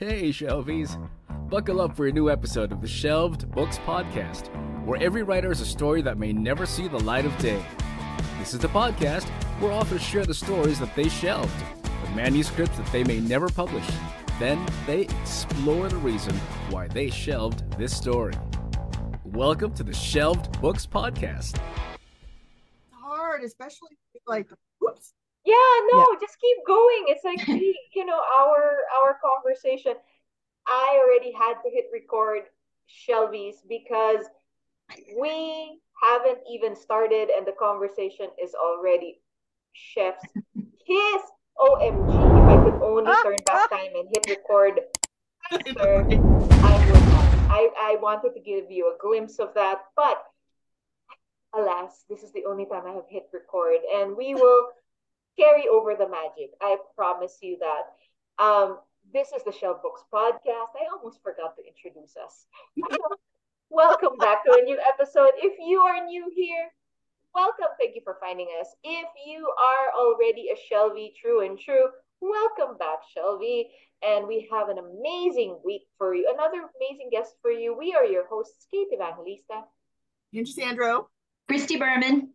Hey, Shelvies! Buckle up for a new episode of the Shelved Books Podcast, where every writer has a story that may never see the light of day. This is the podcast where authors share the stories that they shelved, the manuscripts that they may never publish. Then they explore the reason why they shelved this story. Welcome to the Shelved Books Podcast. hard, especially like whoops. Yeah, no, just keep going. It's like we, you know, our our conversation. I already had to hit record Shelvies because we haven't even started and the conversation is already chef's kiss. OMG, if I could only ah, turn back ah. time and hit record faster, I would have. I, I wanted to give you a glimpse of that, but alas, this is the only time I have hit record, and we will carry over the magic. I promise you that. Um, this is the Shelved Books podcast. I almost forgot to introduce us. welcome back to a new episode. If you are new here, welcome. Thank you for finding us. If you are already a Shelvie true and true, welcome back, Shelvie. And we have an amazing week for you. Another amazing guest for you. We are your hosts, Kate Evangelista. Angie Sandro. Christy Berman.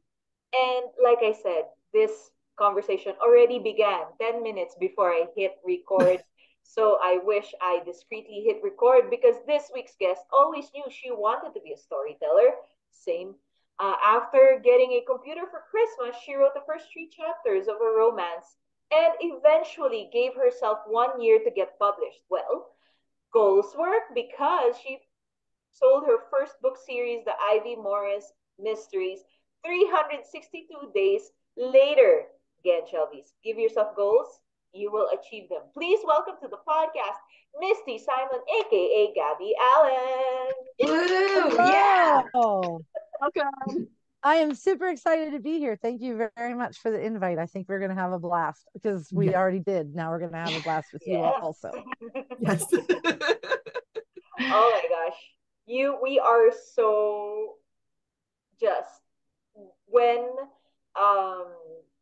And like I said, this conversation already began 10 minutes before I hit record. so I wish I discreetly hit record because this week's guest always knew she wanted to be a storyteller. Same. Uh, after getting a computer for Christmas, she wrote the first three chapters of a romance and eventually gave herself one year to get published. Well, goals work because she sold her first book series, the Ivy Morris Mysteries, 362 days later. Again, Shelvies, give yourself goals, you will achieve them. Please welcome to the podcast, Misty Simon, aka Gabby Allan. Woo! Yeah. Oh, Welcome. I am super excited to be here. Thank you very much for the invite. I think we're going to have a blast because we Yeah. already did. Now we're going to have a blast with you also. Yes. oh my gosh you we are so just when um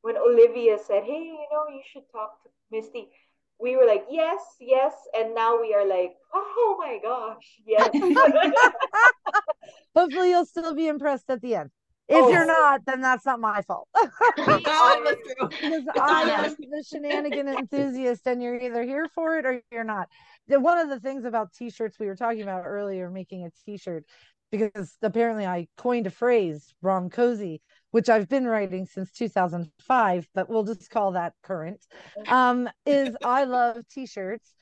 when olivia said hey you know you should talk to misty we were like yes yes and now we are like oh my gosh yes Hopefully, you'll still be impressed at the end. If Oh. you're not, then that's not my fault. we are that's true. because I am the shenanigan enthusiast, and you're either here for it or you're not. The- One of the things about t-shirts we were talking about earlier, making a t-shirt, because apparently I coined a phrase, "rom cozy," which I've been writing since 2005, but we'll just call that current. Um, is I love t-shirts,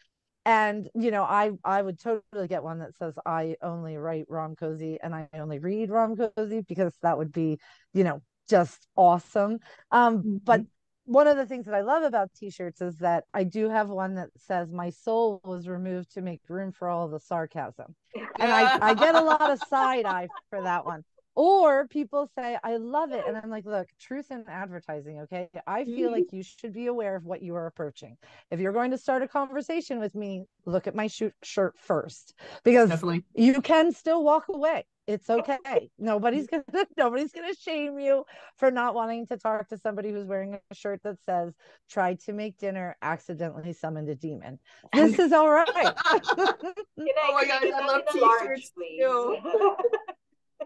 and you know I I would totally get one that says I only write rom cozy and I only read rom cozy because that would be you know just awesome. Um, but one of the things that I love about t-shirts is that I do have one that says my soul was removed to make room for all the sarcasm. And I, I get a lot of side eye for that one. Or people say, I love it. And I'm like, look, truth in advertising, okay? I feel Mhm. like you should be aware of what you are approaching. If you're going to start a conversation with me, look at my shoot shirt first because Definitely. you can still walk away. It's okay. Nobody's gonna nobody's gonna shame you for not wanting to talk to somebody who's wearing a shirt that says tried to make dinner, accidentally summoned a demon. This is all right. Can I, Oh my can gosh, I love in large, t-shirts please? too.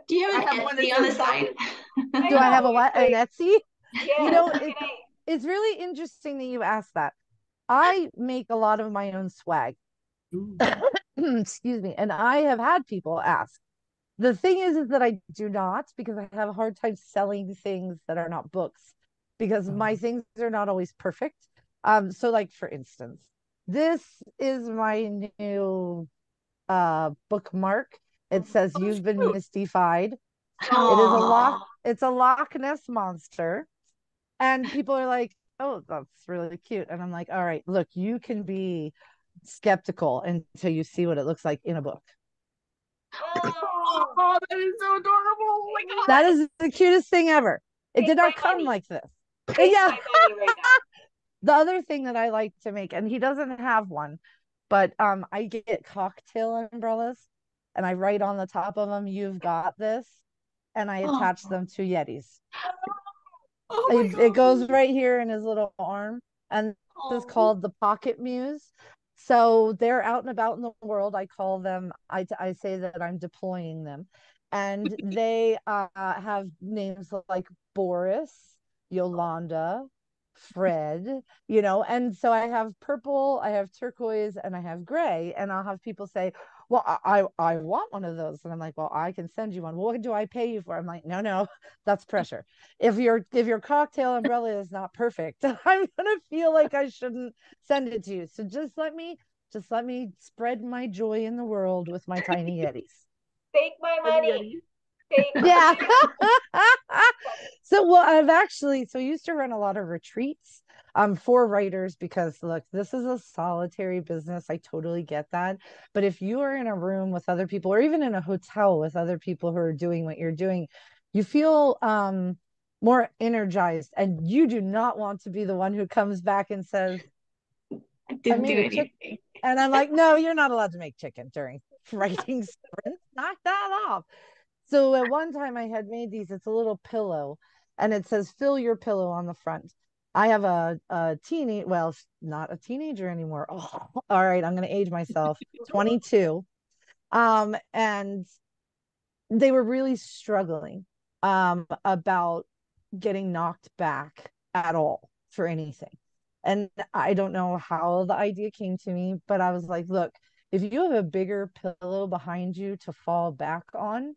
Do you I have have an one that Etsy on the says side? Do I have a know, what? it's An Etsy? yeah, know, can it- It's really interesting that you asked that. I make a lot of my own swag. Excuse me and i have had people ask the thing is is that i do not because i have a hard time selling things that are not books because my Oh. things are not always perfect um so like for instance this is my new uh bookmark it says Oh, you've been mystified. It is a loch it's a loch ness monster. And people are like oh that's really cute. And i'm like all right look you can be skeptical until you see what it looks like in a book. Oh, that is so adorable. Oh my god. that is the cutest thing ever. It did not come money. like this. Yeah. right the other thing that i like to make and he doesn't have one but um i get cocktail umbrellas and i write on the top of them you've got this and i attach Oh. them to yetis Oh it, it goes right here in his little arm and this is Oh. called the pocket muse So they're out and about in the world. I call them, I, I say that I'm deploying them. And they uh, have names like Boris, Yolanda, Fred, you know, and so I have purple, I have turquoise, and I have gray. And I'll have people say, Well, I I want one of those. And I'm like, Well, I can send you one. what do I pay you for? I'm like, no, no, that's pressure. If your if your cocktail umbrella is not perfect, I'm gonna feel like I shouldn't send it to you. So just let me just let me spread my joy in the world with my tiny Yetis. Take my money. Take yeah. so well, I've actually so I used to run a lot of retreats um for writers because look, this is a solitary business. I totally get that. But if you are in a room with other people or even in a hotel with other people who are doing what you're doing, you feel um more energized and you do not want to be the one who comes back and says I didn't do anything. chick- and I'm like, no, you're not allowed to make chicken during writing sprints. Knock that off. So at one time I had made these, it's a little pillow and it says fill your pillow on the front. I have a, a teeny, well, not a teenager anymore. Oh, all right, I'm gonna age myself. 22. Um, and they were really struggling um about getting knocked back at all for anything. And I don't know how the idea came to me, but I was like, look, if you have a bigger pillow behind you to fall back on,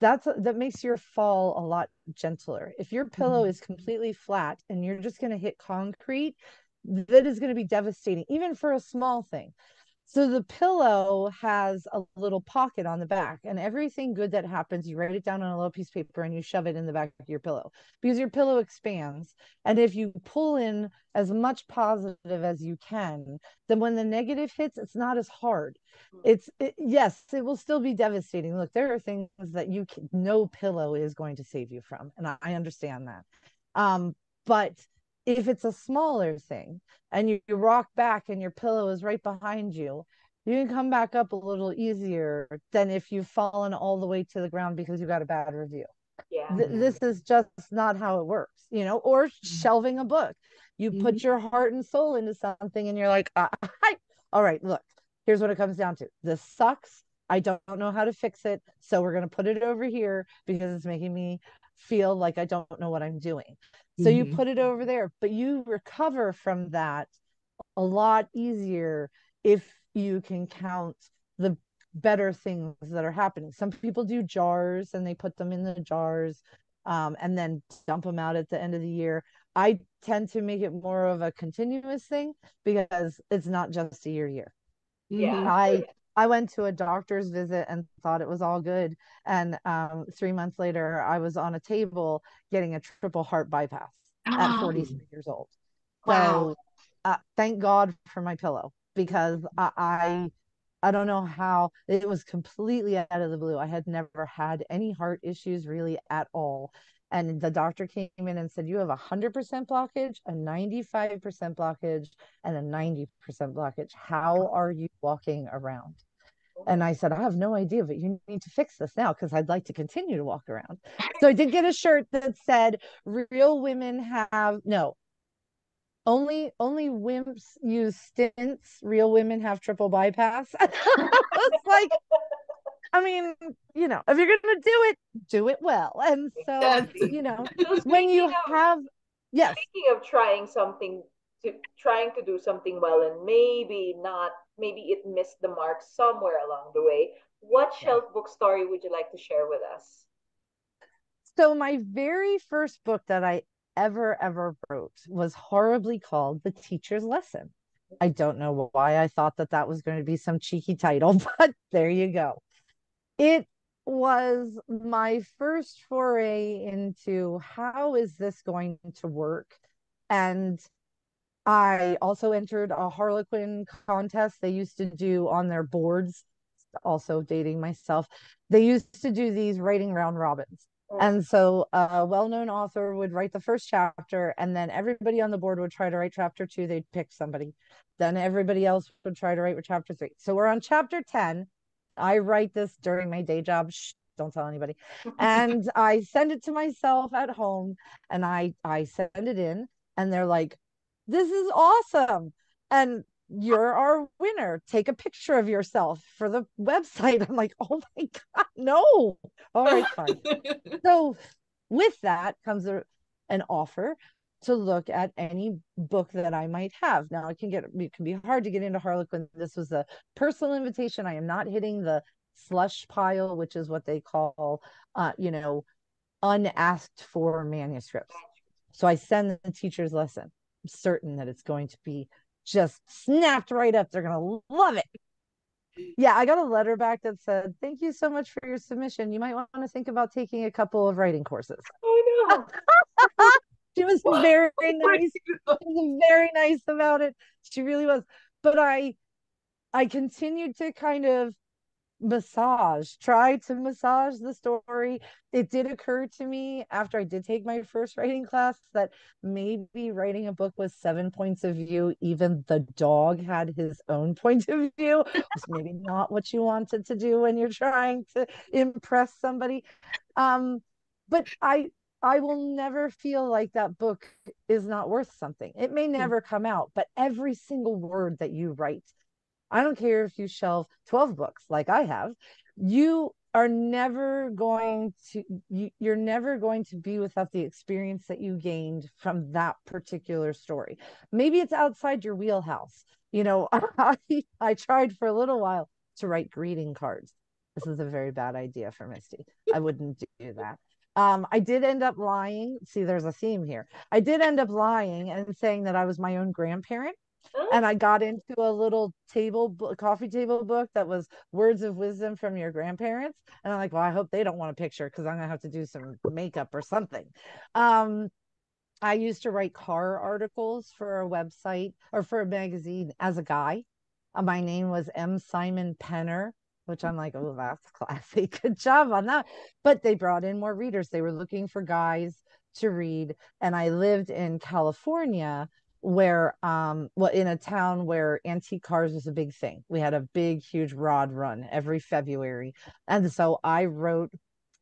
that's uh, that makes your fall a lot gentler. If your pillow mm-hmm. is completely flat and you're just going to hit concrete, that is going to be devastating, even for a small thing. So the pillow has a little pocket on the back, and everything good that happens, you write it down on a little piece of paper and you shove it in the back of your pillow because your pillow expands. And if you pull in as much positive as you can, then when the negative hits, it's not as hard. It's it, yes, it will still be devastating. Look, there are things that you can, no pillow is going to save you from, and I, I understand that. Um, but if it's a smaller thing and you, you rock back and your pillow is right behind you, you can come back up a little easier than if you've fallen all the way to the ground because you got a bad review. Yeah. Th- this is just not how it works, you know, or shelving a book. You put your heart and soul into something and you're like, uh, hi. all right, look, here's what it comes down to. This sucks. I don't know how to fix it. So we're going to put it over here because it's making me feel like I don't know what I'm doing. So you Mhm. put it over there, but you recover from that a lot easier if you can count the better things that are happening. Some people do jars and they put them in the jars um, and then dump them out at the end of the year. I tend to make it more of a continuous thing because it's not just a year year. Yeah. Mhm. I I went to a doctor's visit and thought it was all good, and um, three months later, I was on a table getting a triple heart bypass at 43 years old. Wow. So, uh, thank God for my pillow because I, I I don't know how it was completely out of the blue. I had never had any heart issues really at all. And the doctor came in and said, You have a 100% blockage, a 95% blockage, and a 90% blockage. How are you walking around? And I said, I have no idea, but you need to fix this now because I'd like to continue to walk around. So I did get a shirt that said, Real women have no. Only only wimps use stents. Real women have triple bypass. it's like, I mean, you know, if you're gonna do it, do it well. And so, Exactly. you know, So when you of- have yes, Speaking of trying something to trying to do something well and maybe not, maybe it missed the mark somewhere along the way. What shelf book story would you like to share with us? So my very first book that I ever ever wrote was horribly called The Teacher's Lesson. I don't know why I thought that that was going to be some cheeky title, but there you go. It was my first foray into how is this going to work? And I also entered a Harlequin contest. They used to do on their boards also dating myself they used to do these writing round robins. Oh. And so a well-known author would write the first chapter and then everybody on the board would try to write chapter two. They'd pick somebody. Then everybody else would try to write chapter three. So we're on chapter 10 i write this during my day job Shh, don't tell anybody and i send it to myself at home and i i send it in and they're like this is awesome and you're our winner. Take a picture of yourself for the website. I'm like, oh my God, no. All right, fine. so with that comes a, an offer to look at any book that I might have. Now it can get it can be hard to get into Harlequin. This was a personal invitation. I am not hitting the slush pile, which is what they call uh, you know, unasked for manuscripts. So I send the teacher's lesson. I'm certain that it's going to be just snapped right up. They're going to love it. Yeah, I got a letter back that said, Thank you so much for your submission. You might want to think about taking a couple of writing courses. Oh no. she was very nice. She was very nice about it. She really was. But I I continued to kind of massage, try to massage the story. It did occur to me after I did take my first writing class that maybe writing a book with seven points of view, even the dog had his own point of view, was maybe not what you wanted to do when you're trying to impress somebody. Um, but I I will never feel like that book is not worth something. It may hmm. never come out, but every single word that you write I don't care if you shelve 12 books like I have, you are never going to you, you're never going to be without the experience that you gained from that particular story. Maybe it's outside your wheelhouse. You know, I, I tried for a little while to write greeting cards. This is a very bad idea for Misty. I wouldn't do that. Um, I did end up lying. See, there's a theme here. I did end up lying and saying that I was my own grandparent and I got into a little table coffee table book that was words of wisdom from your grandparents and I'm like well I hope they don't want a picture because I'm gonna have to do some makeup or something. Um I used to write car articles for a website or for a magazine as a guy. Uh, my name was M. Simon Penner which I'm like, oh, that's classy. Good job on that. But they brought in more readers. They were looking for guys to read. And I lived in California where um well in a town where antique cars was a big thing we had a big huge rod run every february and so i wrote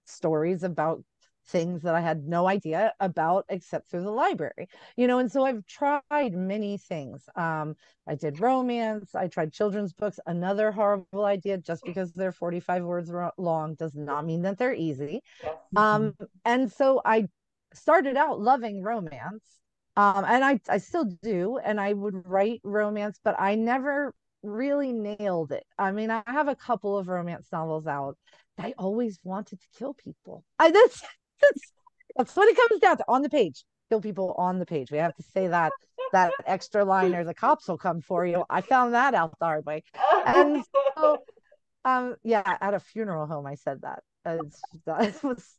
stories about things that i had no idea about except through the library you know and so i've tried many things. Um i did romance i tried children's books. Another horrible idea just because they're 45 words long does not mean that they're easy. Um and so i started out loving romance um and i i still do and i would write romance but i never really nailed it. I mean i have a couple of romance novels out. I always wanted to kill people. I that's that's, what it comes down to on the page kill people on the page we have to say that that extra line or the cops will come for you i found that out the hard way and so um yeah at a funeral home i said that it was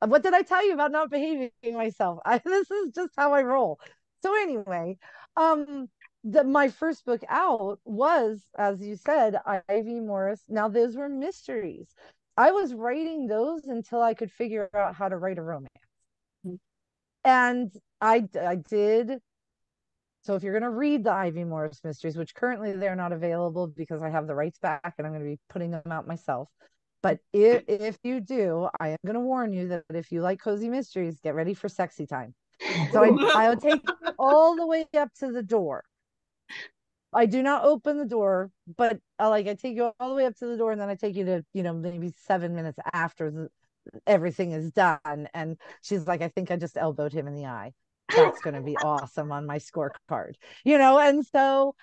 what did I tell you about not behaving myself? I, this is just how I roll. So anyway, um, the my first book out was, as you said, Ivy Morris. Now those were mysteries. I was writing those until I could figure out how to write a romance, mm-hmm. and I I did. So if you're going to read the Ivy Morris mysteries, which currently they're not available because I have the rights back and I'm going to be putting them out myself. But if, if you do, I am going to warn you that if you like cozy mysteries, get ready for sexy time. So I, I'll take you all the way up to the door. I do not open the door, but I like I take you all the way up to the door, and then I take you to you know maybe seven minutes after the, everything is done. And she's like, I think I just elbowed him in the eye. That's going to be awesome on my scorecard, you know. And so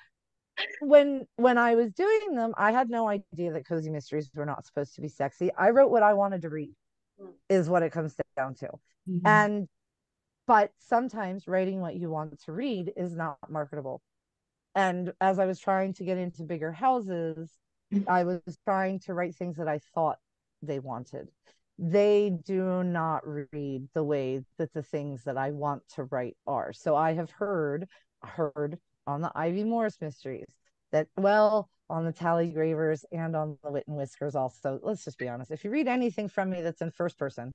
when when I was doing them, I had no idea that cozy mysteries were not supposed to be sexy. I wrote what I wanted to read, is what it comes down to. Mm-hmm. And but sometimes writing what you want to read is not marketable. And as I was trying to get into bigger houses, mm. I was trying to write things that I thought they wanted. They do not read the way that the things that I want to write are. So I have heard heard on the Ivy Morris mysteries that well on the Tallie Gravers and on the Wit and Whiskers also. Let's just be honest. If you read anything from me that's in first person,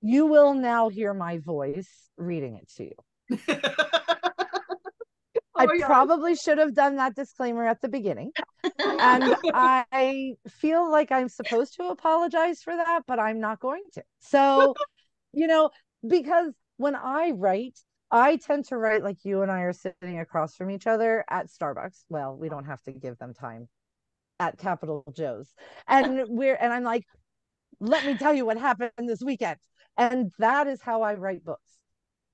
you will now hear my voice reading it to you. oh I probably should have done that disclaimer at the beginning. and I feel like I'm supposed to apologize for that, but I'm not going to. So, you know, because when I write, I tend to write like you and I are sitting across from each other at Starbucks. Well, we don't have to give them time at Capital Joe's. And we're and I'm like, let me tell you what happened this weekend. And that is how I write books.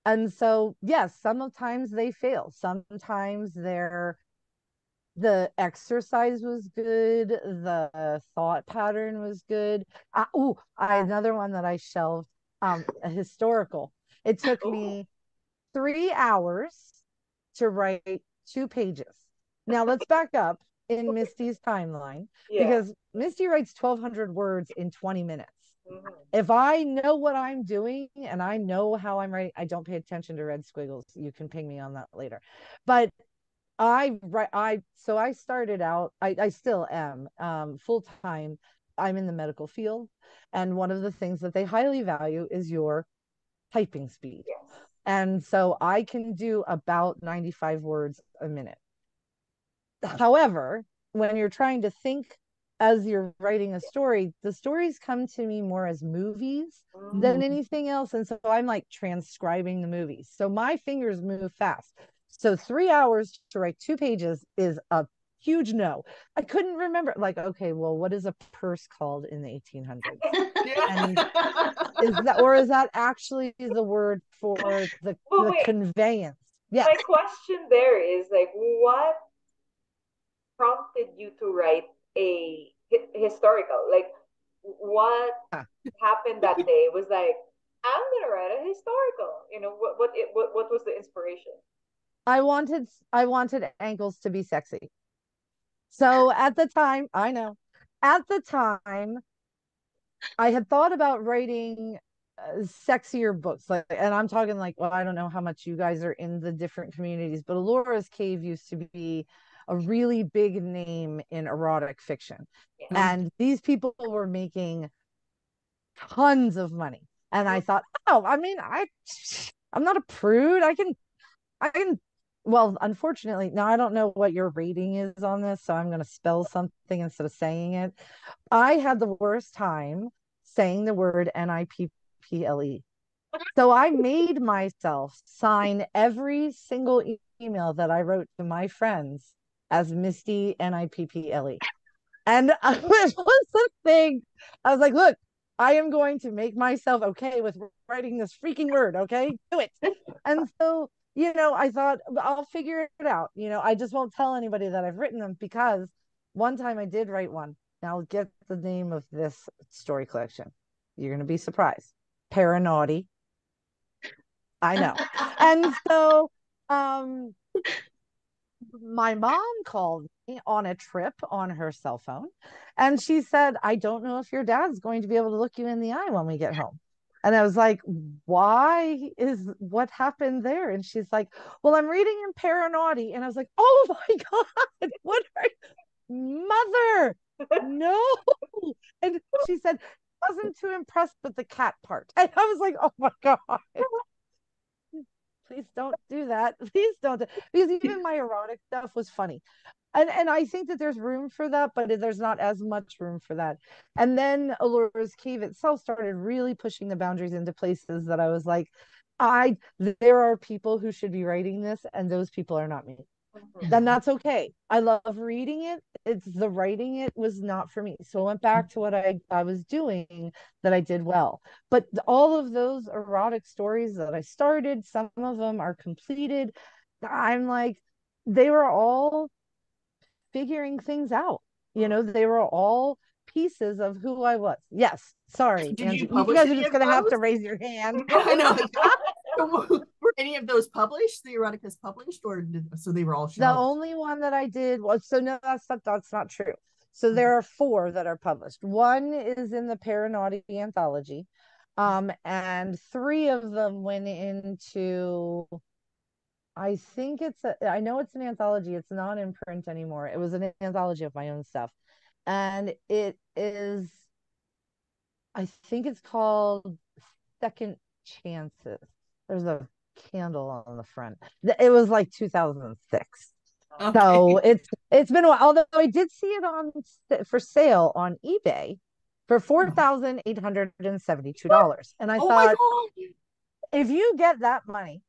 And so, yes, sometimes they fail. Sometimes they're the exercise was good the thought pattern was good uh, oh another one that i shelved um a historical it took me three hours to write two pages now let's back up in misty's timeline Yeah. because misty writes 1200 words in 20 minutes. If I know what I'm doing and I know how I'm writing, I don't pay attention to red squiggles. You can ping me on that later. But I write I so I started out, I, I still am um full time. I'm in the medical field. And one of the things that they highly value is your typing speed. Yes. And so I can do about 95 words a minute. However, when you're trying to think as you're writing a story, the stories come to me more as movies than Mhm. anything else. And so I'm like transcribing the movies. So my fingers move fast. So three hours to write two pages is a huge no. I couldn't remember, like, okay, well, what is a purse called in the 1800s? And Is that, or is that actually the word for the, Well, the wait. conveyance? Yeah. My question there is like, what prompted you to write a hi- historical? Like, what Ah. happened that day was like, I'm gonna write a historical. You know, what what it what, what was the inspiration? I wanted I wanted ankles to be sexy. So at the time, I know. At the time, I had thought about writing uh, sexier books like and I'm talking like well I don't know how much you guys are in the different communities, but Ellora's Cave used to be a really big name in erotic fiction. Yeah. And these people were making tons of money. And I thought, oh, I mean, I I'm not a prude. I can I can well, unfortunately, now I don't know what your rating is on this, so I'm gonna spell something instead of saying it. I had the worst time saying the word N-I-P-P-L-E. So I made myself sign every single e- email that I wrote to my friends as Misty N-I-P-P-L-E. And I, was the thing. I was like, look, I am going to make myself okay with writing this freaking word. Okay, do it. And so, you know, I thought I'll figure it out. You know, I just won't tell anybody that I've written them because one time I did write one. Now, get the name of this story collection. You're going to be surprised. Paranaughty. I know. And so, um, my mom called me on a trip on her cell phone and she said, I don't know if your dad's going to be able to look you in the eye when we get home. And I was like, why is what happened there? And she's like, well, I'm reading in Paranaughty. And I was like, oh my God, what are you? Mother, no. And she said, wasn't too impressed with the cat part. And I was like, oh my God. Please don't do that. Please don't. do- Because even my erotic stuff was funny. And and I think that there's room for that, but there's not as much room for that. And then Ellora's Cave itself started really pushing the boundaries into places that I was like, I there are people who should be writing this, and those people are not me. Mm-hmm. then that's okay. I love reading it. It's the writing it was not for me. So I went back to what I, I was doing that I did well. But all of those erotic stories that I started, some of them are completed. I'm like, they were all figuring things out. You know, they were all pieces of who I was. Yes. Sorry. Did you Angie. publish guys are just gonna have to raise your hand. I know. any of those published? The eroticas published, or did, so they were all The only one that I did was so no, that's not that's not true. So Mm-hmm. there are four that are published. One is in the Paranaughty anthology, um, and three of them went into. I think it's a. I know it's an anthology. It's not in print anymore. It was an anthology of my own stuff, and it is. I think it's called Second Chances. There's a candle on the front. It was like 2006. Okay. So it's it's been a while. Although I did see it on for sale on eBay for four thousand eight hundred and seventy two dollars, and I oh thought if you get that money,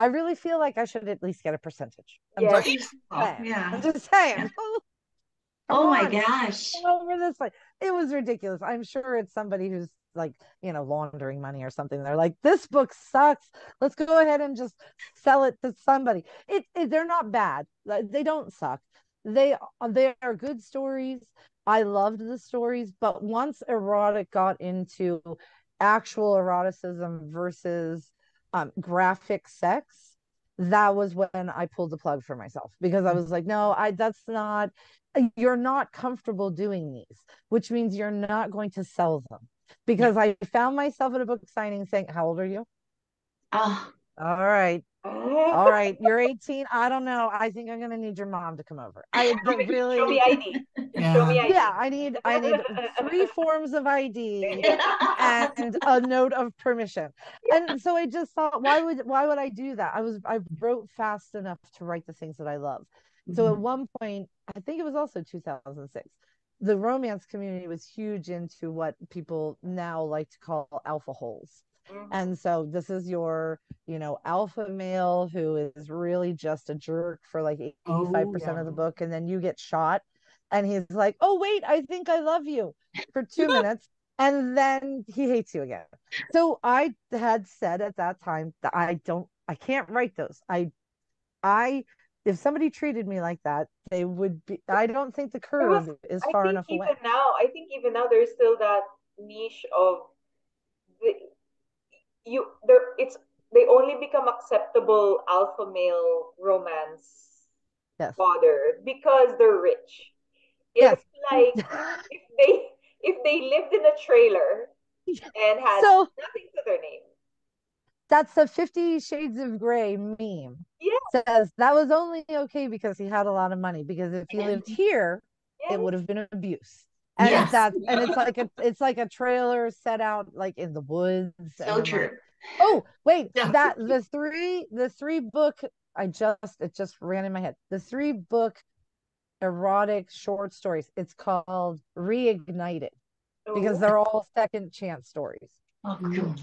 I really feel like I should at least get a percentage. I'm Yeah. just Oh, saying. yeah. I'm just saying. Oh my on. gosh. over this way. It was ridiculous. I'm sure it's somebody who's like, you know, laundering money or something. They're like, this book sucks. Let's go ahead and just sell it to somebody. It, it they're not bad. They don't suck. They they are good stories. I loved the stories, but once erotic got into actual eroticism versus um, graphic sex, that was when I pulled the plug for myself because I was like, no, I that's not you're not comfortable doing these, which means you're not going to sell them. Because I found myself at a book signing saying, How old are you? Oh, All right. All right. You're 18. I don't know. I think I'm gonna need your mom to come over. I Show me, really show me ID. Yeah. Show me ID. yeah, I need I need three forms of ID and a note of permission. And so I just thought, why would why would I do that? I was I wrote fast enough to write the things that I love. So at mm-hmm. one point, I think it was also 2006, the romance community was huge into what people now like to call alpha holes. Mhm. And so this is your, you know, alpha male who is really just a jerk for like 85% Oh, yeah. of the book. And then you get shot and he's like, oh, wait, I think I love you for two minutes. And then he hates you again. So I had said at that time that I don't, I can't write those. I, I, if somebody treated me like that, they would be, I don't think the curve is I far think enough even away. now, I think even now there's still that niche of the you there it's they only become acceptable alpha male romance Yes. fodder because they're rich. Yes. It's like if they if they lived in a trailer and had so nothing to their name. That's the 50 shades of gray meme Yeah. says that was only okay because he had a lot of money because if he lived here Yeah. it would have been abuse and Yes. that's and it's like a it's like a trailer set out like in the woods so I'm like, true. oh wait Yeah. that the three the three book i just it just ran in my head the three book erotic short stories it's called reignited because they're all second chance stories Oh, cool.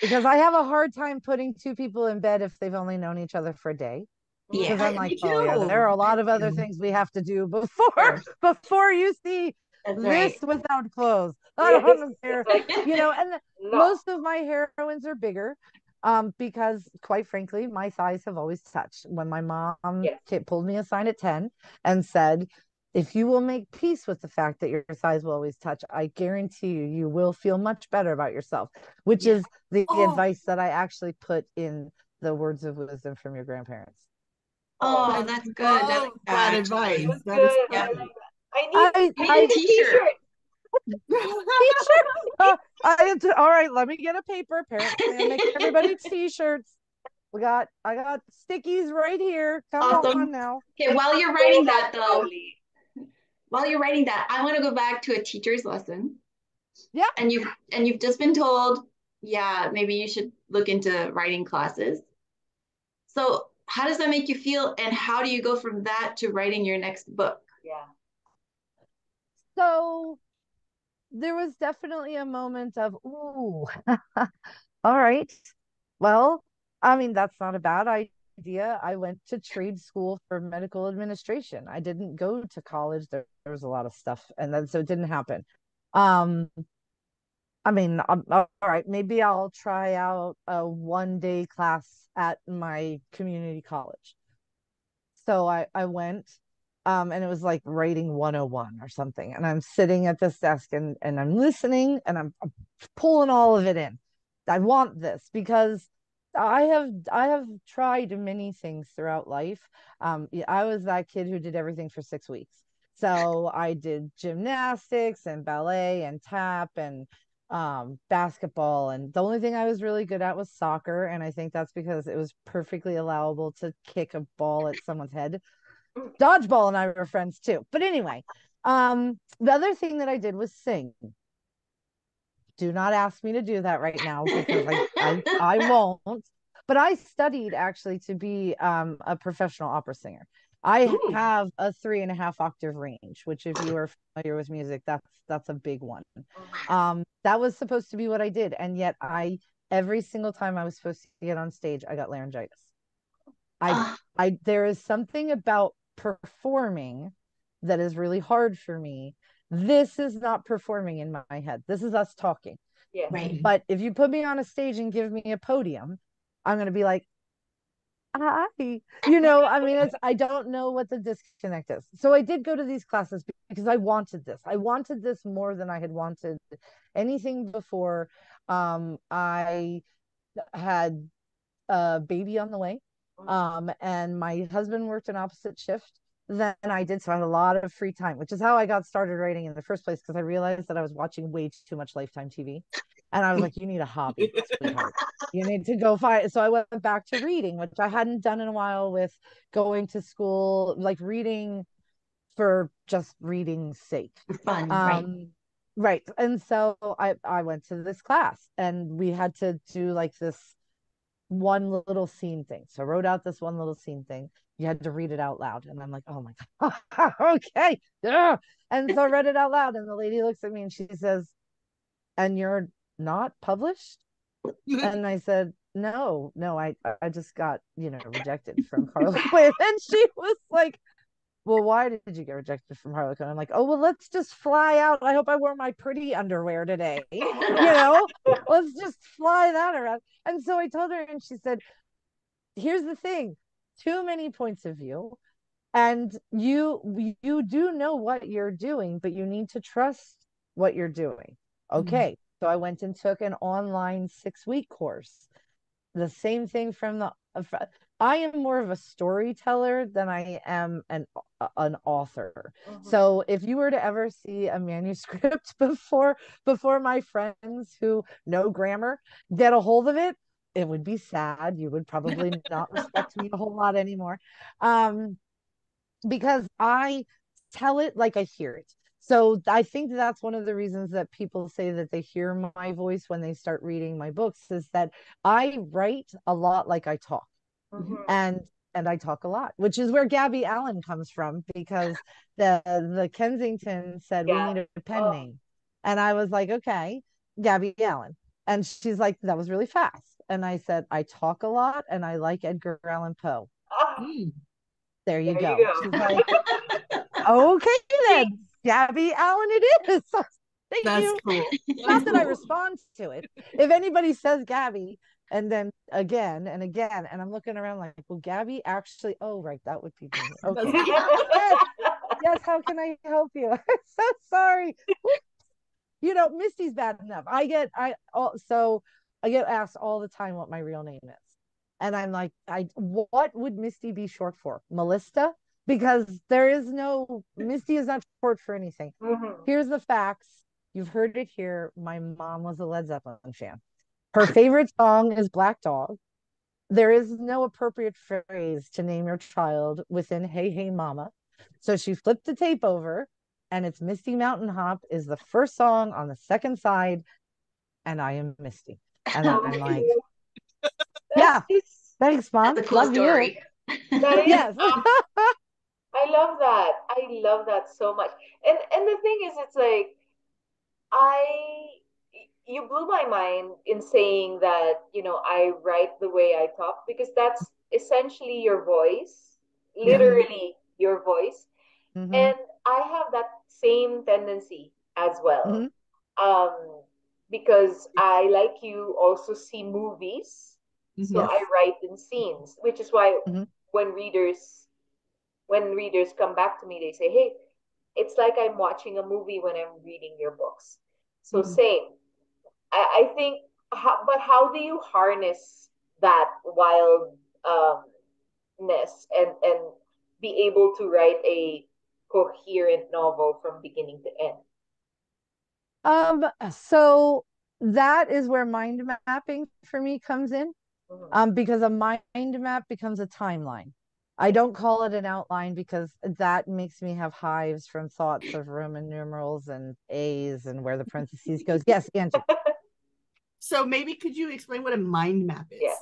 Because I have a hard time putting two people in bed if they've only known each other for a day. Yeah. I'm like, oh yeah, there are a lot of other things we have to do before before you see That's this right. without clothes. I don't care. You know, and no. most of my heroines are bigger. Um, because quite frankly, my thighs have always touched. When my mom Yes. pulled me aside at 10 and said, if you will make peace with the fact that your thighs will always touch, I guarantee you, you will feel much better about yourself, which Yeah. is the Oh. advice that I actually put in the words of wisdom from your grandparents. Oh, that's good. I Love like that that. advice. It That is good. I great. love that. I need, I, I need I, a t-shirt. t-shirt. Uh, I had to, all right, let me get a paper. Apparently, I make everybody t-shirts. We got, I got stickies right here. Come Awesome. on now. Okay, while you're writing that though, Slowly. While you're writing that, I want to go back to a teacher's lesson. Yeah. And you've and you've just been told, yeah, maybe you should look into writing classes. So how does that make you feel? And how do you go from that to writing your next book? Yeah. So there was definitely a moment of, ooh, all right. Well, I mean, that's not a bad idea. I went to trade school for medical administration. I didn't go to college. There, there was a lot of stuff, and then so it didn't happen. Um, I mean, um, all right, maybe I'll try out a one day class at my community college. So I I went um and it was like writing 101 or something and i'm sitting at this desk and and i'm listening and I'm, I'm pulling all of it in i want this because i have i have tried many things throughout life um i was that kid who did everything for six weeks so i did gymnastics and ballet and tap and um basketball and the only thing i was really good at was soccer and i think that's because it was perfectly allowable to kick a ball at someone's head dodgeball and I were friends too. But anyway, um, the other thing that I did was sing. Do not ask me to do that right now because I, I, I won't. But I studied actually to be um, a professional opera singer. I Ooh. have a three and a half octave range, which if you are familiar with music, that's that's a big one. Um, that was supposed to be what I did, and yet I every single time I was supposed to get on stage, I got laryngitis. I Ah, I there is something about performing that is really hard for me. This is not performing in my head. This is us talking. Yes. right. But if you put me on a stage and give me a podium, I'm going to be like, hi. You know, I mean, it's, I don't know what the disconnect is. So I did go to these classes because I wanted this. I wanted this more than I had wanted anything before. Um, I had a baby on the way. Um, and my husband worked an opposite shift than I did. So I had a lot of free time, which is how I got started writing in the first place because I realized that I was watching way too much Lifetime TV. And I was like, you need a hobby. You need to go find. So I went back to reading, which I hadn't done in a while with going to school, like reading for just reading's sake. Fun, right? Um, right. And so I I went to this class and we had to do like this one little scene thing. So I wrote out this one little scene thing. You had to read it out loud. And I'm like, oh my God. okay. Yeah. And so I read it out loud. And the lady looks at me and she says, And you're not published? And I said, No, no, I I just got, you know, rejected from Harlequin. And she was like, well, why did you get rejected from Harlequin? I'm like, oh, well, let's just fly out. I hope I wore my pretty underwear today. You know, let's just fly that around. And so I told her, and she said, here's the thing too many points of view. And you you do know what you're doing, but you need to trust what you're doing. Mm-hmm. Okay. So I went and took an online six week course. The same thing from the I am more of a storyteller than I am an an author. Mhm. So if you were to ever see a manuscript before before my friends who know grammar get a hold of it, it would be sad. You would probably not respect me a whole lot anymore. Um because I tell it like I hear it. So I think that's one of the reasons that people say that they hear my voice when they start reading my books is that I write a lot like I talk Mhm. and and I talk a lot, which is where Gabby Allan comes from because the the Kensington said Yeah. we need a pen Oh. name, and I was like, okay, Gabby Allan, and she's like, that was really fast, and I said, I talk a lot, and I like Edgar Allan Poe. Mm. There you There go. you go. She's like, okay then, Gabby Allan, it is. Thank That's you. cool. Not that I respond to it. If anybody says Gabby, and then again and again, and I'm looking around like, well, Gabby actually, oh, right, that would be me. Okay. yes, yes, how can I help you? I'm so sorry. You know, Misty's bad enough. I get, I, all, so I get asked all the time what my real name is. And I'm like, I, what would Misty be short for? Melissa? Because there is no, Misty is not short for anything. Mhm. Here's the facts. You've heard it here. My mom was a Led Zeppelin fan. Her favorite song is Black Dog. There is no appropriate phrase to name your child within Hey Hey Mama. So she flipped the tape over, and it's Misty Mountain Hop is the first song on the second side, and I am Misty. And I'm like, yeah, thanks, mom. That's a cool Love you. story. that is Yes. I love that. I love that so much. And and the thing is, it's like I you blew my mind in saying that, you know, I write the way I talk because that's essentially your voice, literally your voice. Mhm. And I have that same tendency as well. Mhm. Um, because I, like you, also see movies. So Yes. I write in scenes, which is why Mhm. when readers when readers come back to me, they say, "Hey, it's like I'm watching a movie when I'm reading your books." So Mhm. same. I, I think, how, but how do you harness that wildness um, and and be able to write a coherent novel from beginning to end? Um, so that is where mind mapping for me comes in. Mhm. Um, because a mind map becomes a timeline. I don't call it an outline because that makes me have hives from thoughts of Roman numerals and A's and where the parentheses goes. Yes, Angie. So maybe could you explain what a mind map is? Yes.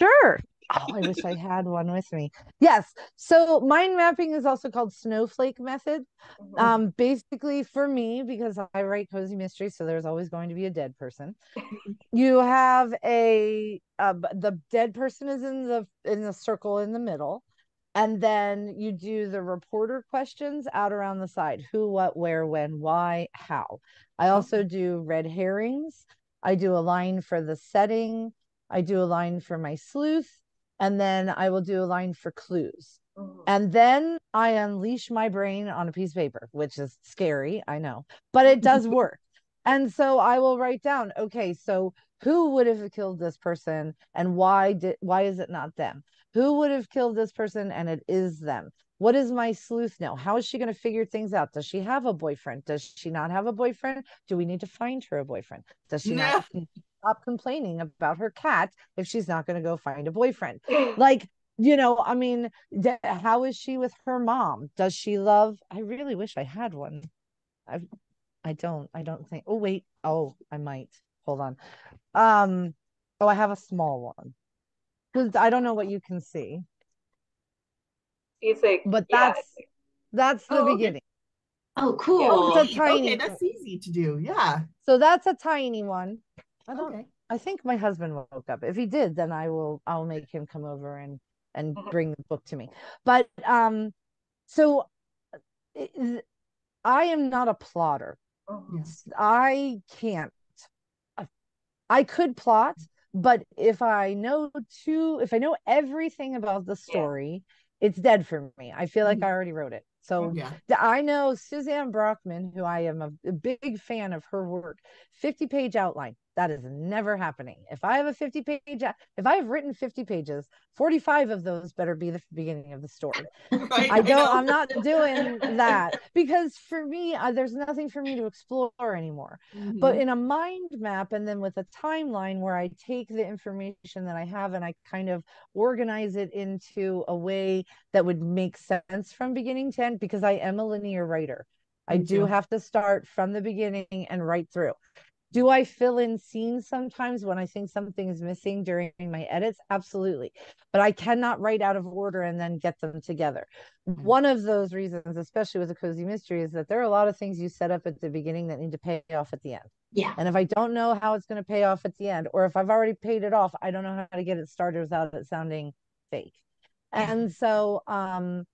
Sure. Oh, I wish I had one with me. Yes. So mind mapping is also called snowflake method. Mhm. Um, basically for me, because I write cozy mysteries, so there's always going to be a dead person. You have a uh, the dead person is in the in the circle in the middle, and then you do the reporter questions out around the side: who, what, where, when, why, how. I also do red herrings. I do a line for the setting. I do a line for my sleuth, and then I will do a line for clues. Mhm. And then I unleash my brain on a piece of paper, which is scary, I know, but it does work. And so I will write down, okay, so who would have killed this person and why did why is it not them? Who would have killed this person and it is them? What does my sleuth know? How is she going to figure things out? Does she have a boyfriend? Does she not have a boyfriend? Do we need to find her a boyfriend? Does she not stop complaining about her cat if she's not going to go find a boyfriend? like you know i mean d- how is she with her mom does she love i really wish i had one i i don't i don't think oh wait oh i might hold on um oh i have a small one because i don't know what you can see It's like, but yeah, that's that's the Oh, beginning Oh, Oh, cool. It's a tiny- Okay, that's easy to do. Yeah. so that's a tiny one i don't Okay. I think my husband woke up. If he did, then I will I'll make him come over and and Mhm. bring the book to me. But um so it- I am not a plotter. Mhm. Yes. I can't. I could plot, but if I know too if I know everything about the story, it's dead for me. I feel like Mhm. I already wrote it. So Yeah. I know Suzanne Brockmann, who I am a, a big fan of her work, 50 page outline. That is never happening. If I have a 50 page, if I have written 50 pages, 45 of those better be the beginning of the story. Right. I don't, know. I'm not doing that because for me, uh, there's nothing for me to explore anymore. But Mhm. in a mind map and then with a timeline where I take the information that I have and I kind of organize it into a way that would make sense from beginning to end because I am a linear writer. I do have to start from the beginning and right through. Do I fill in scenes sometimes when I think something is missing during my edits? Absolutely. But I cannot write out of order and then get them together. Mhm. One of those reasons, especially with a cozy mystery, is that there are a lot of things you set up at the beginning that need to pay off at the end. Yeah. And if I don't know how it's going to pay off at the end, or if I've already paid it off, I don't know how to get it started without it sounding fake. Yeah. And so, um,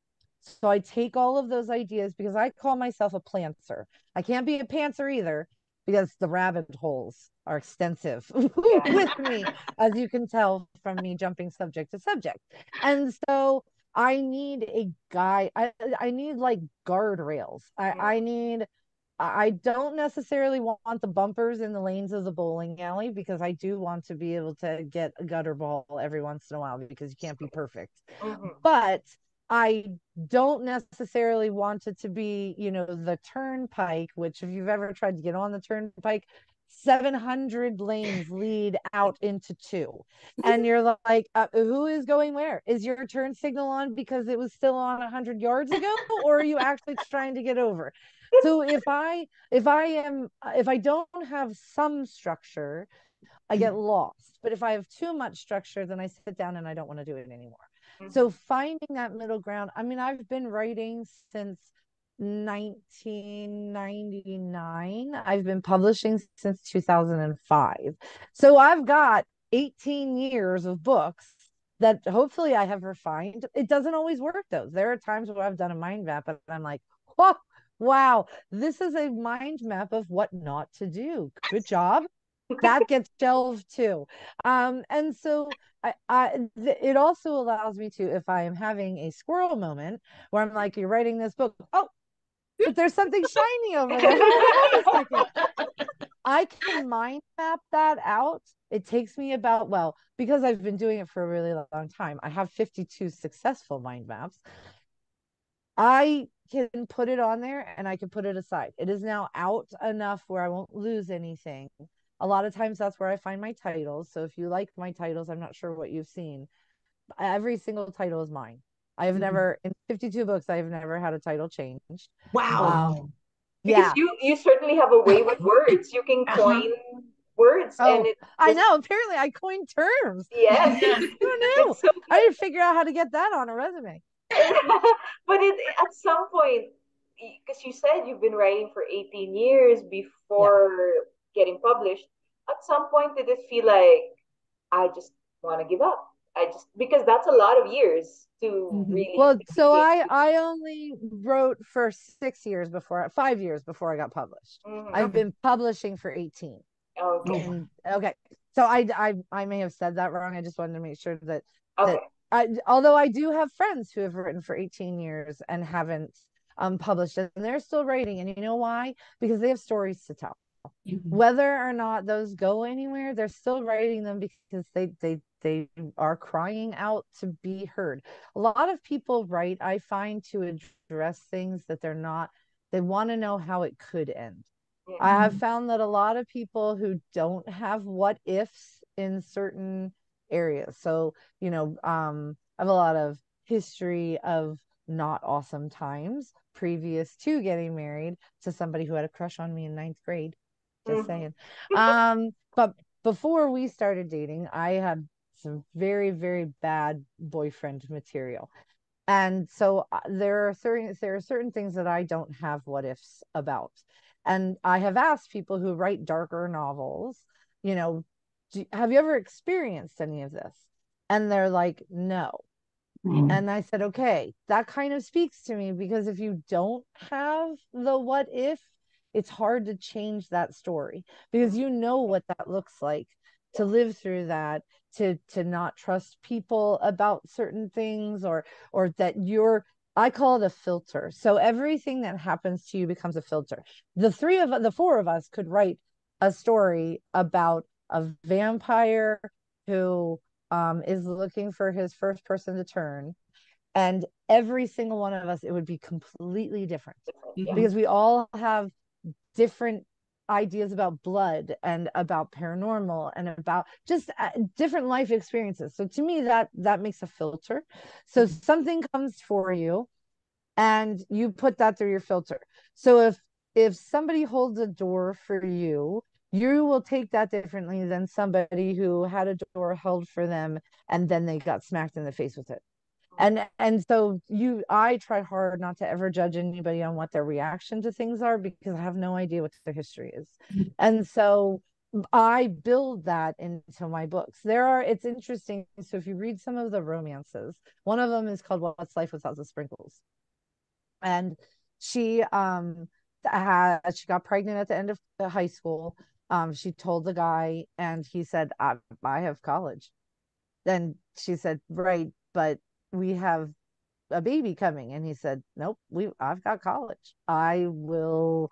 so I take all of those ideas because I call myself a plantser. I can't be a pantser either because the rabbit holes are extensive with me, as you can tell from me jumping subject to subject. And so I need a guy. I I need like guardrails. I I need. I don't necessarily want the bumpers in the lanes of the bowling alley because I do want to be able to get a gutter ball every once in a while because you can't be perfect Mhm. but I don't necessarily want it to be, you know, the turnpike, which if you've ever tried to get on the turnpike, 700 lanes lead out into two. And you're like, uh, who is going where? Is your turn signal on because it was still on 100 yards ago or are you actually trying to get over? So if I if I am if I don't have some structure, I get lost. But if I have too much structure, then I sit down and I don't want to do it anymore. Mhm. So finding that middle ground, I mean, I've been writing since 1999. I've been publishing since 2005. So I've got 18 years of books that hopefully I have refined. It doesn't always work though. There are times where I've done a mind map and I'm like, oh, wow, this is a mind map of what not to do. Good job. that gets shelved too. Um, and so I, th- it also allows me to, if I am having a squirrel moment where I'm like, you're writing this book, oh, but there's something shiny over there. I can mind map that out. It takes me about, well, because I've been doing it for a really long time, I have 52 successful mind maps. I can put it on there and I can put it aside. It is now out enough where I won't lose anything. A lot of times that's where I find my titles. So if you like my titles, I'm not sure what you've seen. Every single title is mine. I have Mhm. never in 52 books, I have never had a title changed. Wow. Um, Because yeah. you you certainly have a way with words. You can Uh-huh. coin words Oh, and it I know. Apparently, I coined terms. yes, Yes. Who knew? So I didn't figure out how to get that on a resume. but it at some point because you said you've been writing for 18 years before getting published at some point did it feel like i just want to give up i just because that's a lot of years to Mhm. really Well, so I. I only wrote for six years before, five years before I got published. Mhm. I've been publishing for 18. okay And okay, so I I I may have said that wrong. I just wanted to make sure that okay I, although I do have friends who have written for 18 years and haven't um published it, and they're still writing. And you know why? Because they have stories to tell. Mhm. Whether or not those go anywhere, they're still writing them because they they they are crying out to be heard. A lot of people write, I find, to address things that they're not. They want to know how it could end. Yeah. I have found that a lot of people who don't have what ifs in certain areas. So, you know, um, I have a lot of history of not awesome times previous to getting married to somebody who had a crush on me in ninth grade. Just Mhm. saying. Um, but before we started dating, I had some very, very bad boyfriend material. And so uh, there are certain there are certain things that I don't have what ifs about. And I have asked people who write darker novels, you know, do, have you ever experienced any of this? And they're like, no. And I said, okay, that kind of speaks to me because if you don't have the what if, it's hard to change that story because you know what that looks like to live through that to to not trust people about certain things or or that you're I call it a filter. So everything that happens to you becomes a filter. The three of the four of us could write a story about a vampire who um, is looking for his first person to turn. And every single one of us, it would be completely different Yeah. because we all have different ideas about blood and about paranormal and about just uh, different life experiences. So to me that that makes a filter. So something comes for you and you put that through your filter. So if if somebody holds a door for you you will take that differently than somebody who had a door held for them and then they got smacked in the face with it and and so you i try hard not to ever judge anybody on what their reaction to things are because i have no idea what their history is. And so i build that into my books. There are it's interesting. So if you read some of the romances one of them is called what's life without the sprinkles? And she um had she got pregnant at the end of the high school. Um she told the guy and he said i, I have college. Then she said right but we have a baby coming. And he said nope we i've got college. I will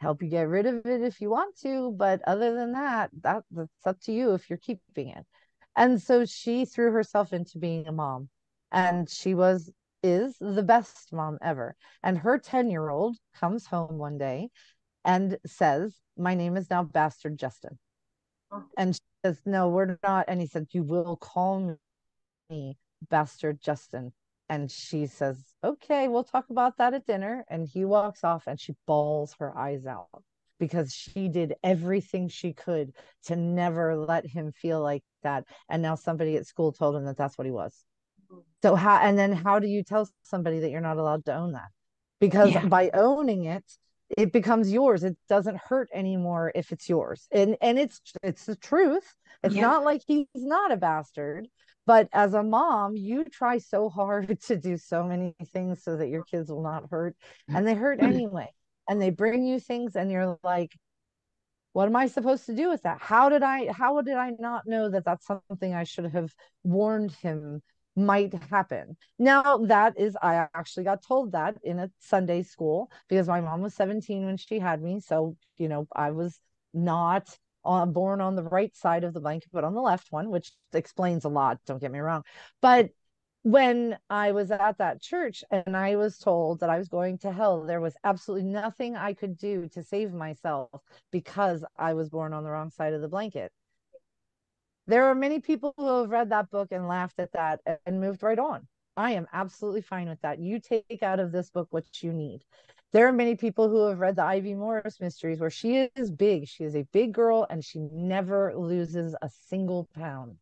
help you get rid of it if you want to but other than that that that's up to you if you're keeping it. And so she threw herself into being a mom and she was is the best mom ever. And her 10 year old comes home one day and says my name is now bastard justin. Oh. and she says no we're not. And he said you will call me bastard Justin. And she says, Okay, we'll talk about that at dinner. And he walks off and she bawls her eyes out because she did everything she could to never let him feel like that. And now somebody at school told him that that's what he was. So, how, and then how do you tell somebody that you're not allowed to own that? Because Yeah. by owning it, it becomes yours. It doesn't hurt anymore if it's yours. And and it's it's the truth. It's Yeah. not like he's not a bastard. But as a mom, you try so hard to do so many things so that your kids will not hurt, mm. and they hurt mm. anyway. And they bring you things, and you're like, "What am I supposed to do with that? How did I? How did I not know that that's something I should have warned him might happen?" Now that is, I actually got told that in a Sunday school because my mom was 17 when she had me, so you know I was not uh, born on the right side of the blanket, but on the left one, which explains a lot. Don't get me wrong. But when I was at that church and I was told that I was going to hell, there was absolutely nothing I could do to save myself because I was born on the wrong side of the blanket. There are many people who have read that book and laughed at that and moved right on. I am absolutely fine with that. You take out of this book what you need. There are many people who have read the Ivy Morris mysteries where she is big. She is a big girl and she never loses a single pound.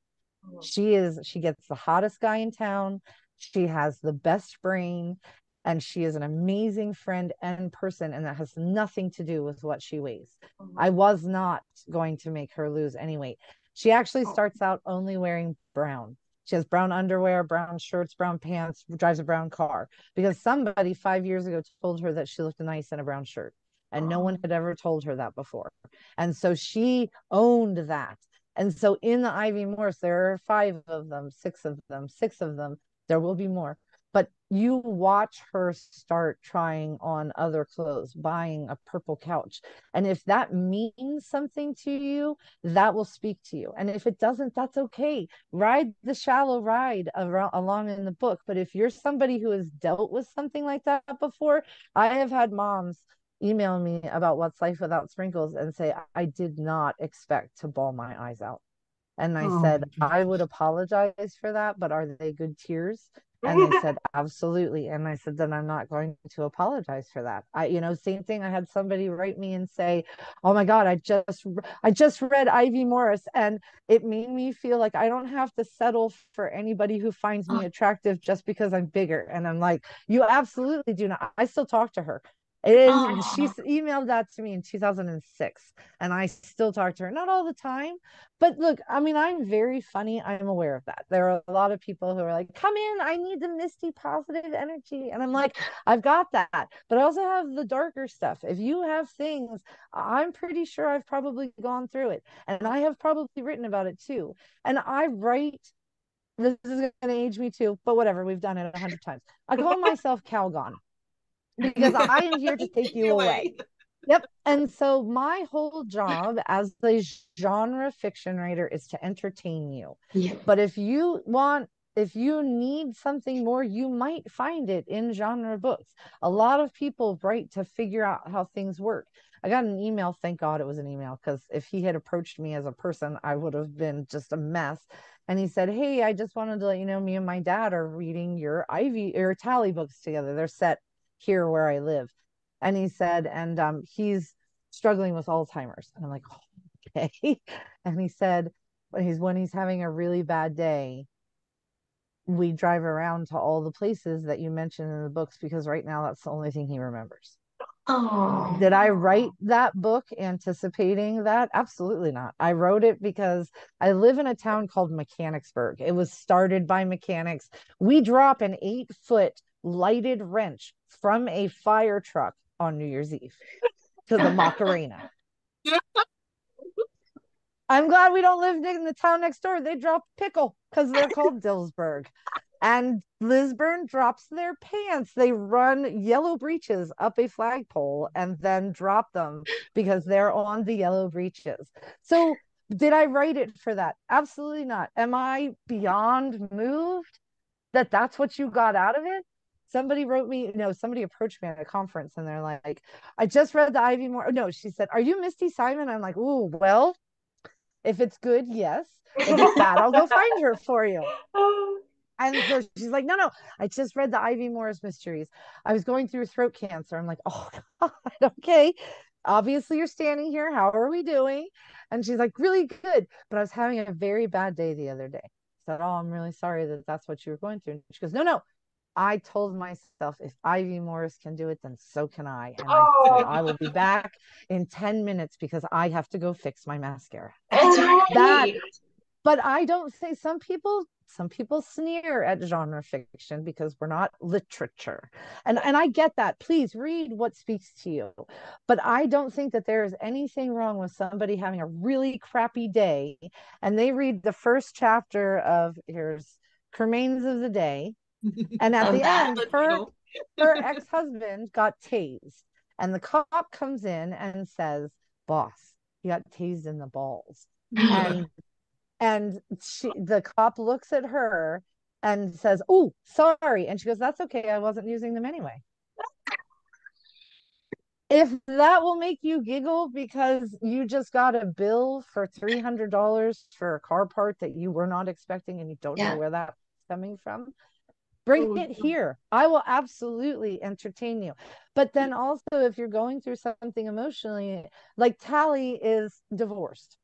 Mhm. She is, she gets the hottest guy in town. She has the best brain and she is an amazing friend and person. And that has nothing to do with what she weighs. Mhm. I was not going to make her lose any weight. She actually Oh. starts out only wearing brown. She has brown underwear, brown shirts, brown pants, drives a brown car because somebody five years ago told her that she looked nice in a brown shirt. And no one oh. had ever told her that before. And so she owned that. And so in the Ivy Morris, there are five of them, six of them, six of them. There will be more. But you watch her start trying on other clothes, buying a purple couch. And if that means something to you, that will speak to you. And if it doesn't, that's okay. Ride the shallow ride around, along in the book. But if you're somebody who has dealt with something like that before, I have had moms email me about what's life without sprinkles and say, I did not expect to bawl my eyes out. And I Oh, said, I would apologize for that, but are they good tears? And they said, absolutely. And I said, then I'm not going to apologize for that. I, you know, same thing. I had somebody write me and say, oh my God, I just, I just read Ivy Morris and it made me feel like I don't have to settle for anybody who finds me attractive just because I'm bigger. And I'm like, you absolutely do not. I still talk to her. And oh, she Aw. emailed that to me in 2006 and I still talk to her, not all the time, but look, I mean, I'm very funny. I'm aware of that. There are a lot of people who are like, come in, I need the misty positive energy. And I'm like, I've got that. But I also have the darker stuff. If you have things, I'm pretty sure I've probably gone through it. And I have probably written about it too. And I write, this is going to age me too, but whatever, we've done it a hundred times. I call myself Calgon because I am here to take you away. Yep. And so my whole job as a genre fiction writer is to entertain you. Yeah. But if you want, if you need something more, you might find it in genre books. A lot of people write to figure out how things work. I got an email, thank God it was an email, because if he had approached me as a person, I would have been just a mess. And he said, Hey, I just wanted to let you know me and my dad are reading your Ivy or Tallie books together. They're set here where I live. And he said, and um, he's struggling with Alzheimer's. And I'm like, oh, okay. And he said, when he's when he's having a really bad day, we drive around to all the places that you mentioned in the books because right now that's the only thing he remembers. Oh. Did I write that book anticipating that? Absolutely not. I wrote it because I live in a town called Mechanicsburg. It was started by mechanics. We drop an eight foot lighted wrench from a fire truck on New Year's Eve to the Macarena. I'm glad we don't live in the town next door. They drop pickle because they're called Dillsburg. And Lisburn drops their pants. They run yellow breeches up a flagpole and then drop them because they're on the yellow breeches. So, did I write it for that? Absolutely not. Am I beyond moved that that's what you got out of it? Somebody wrote me, no, somebody approached me at a conference and they're like, I just read the Ivy Moore. No, she said, Are you Misty Simon? I'm like, Ooh, well, if it's good, yes. If it's bad, I'll go find her for you. And so she's like, no, no, I just read the Ivy Morris mysteries. I was going through throat cancer. I'm like, oh, God, okay. Obviously, you're standing here. How are we doing? And she's like, really good. But I was having a very bad day the other day. Said, oh, I'm really sorry that that's what you were going through. And she goes, no, no. I told myself if Ivy Morris can do it, then so can I. And I said, Oh. I will be back in 10 minutes because I have to go fix my mascara That's right. that but I don't say some people some people sneer at genre fiction because we're not literature. And and I get that. Please read what speaks to you. But I don't think that there is anything wrong with somebody having a really crappy day and they read the first chapter of here's Cremains of the Day and at oh, the end her her ex-husband got tased and the cop comes in and says, "Boss, he got tased in the balls." and and she the cop looks at her and says oh sorry and she goes that's okay i wasn't using them anyway if that will make you giggle because you just got a bill for $300 for a car part that you were not expecting and you don't Yeah. know where that's coming from Bring Oh, it here. I will absolutely entertain you. But then also, if you're going through something emotionally, like Tallie is divorced.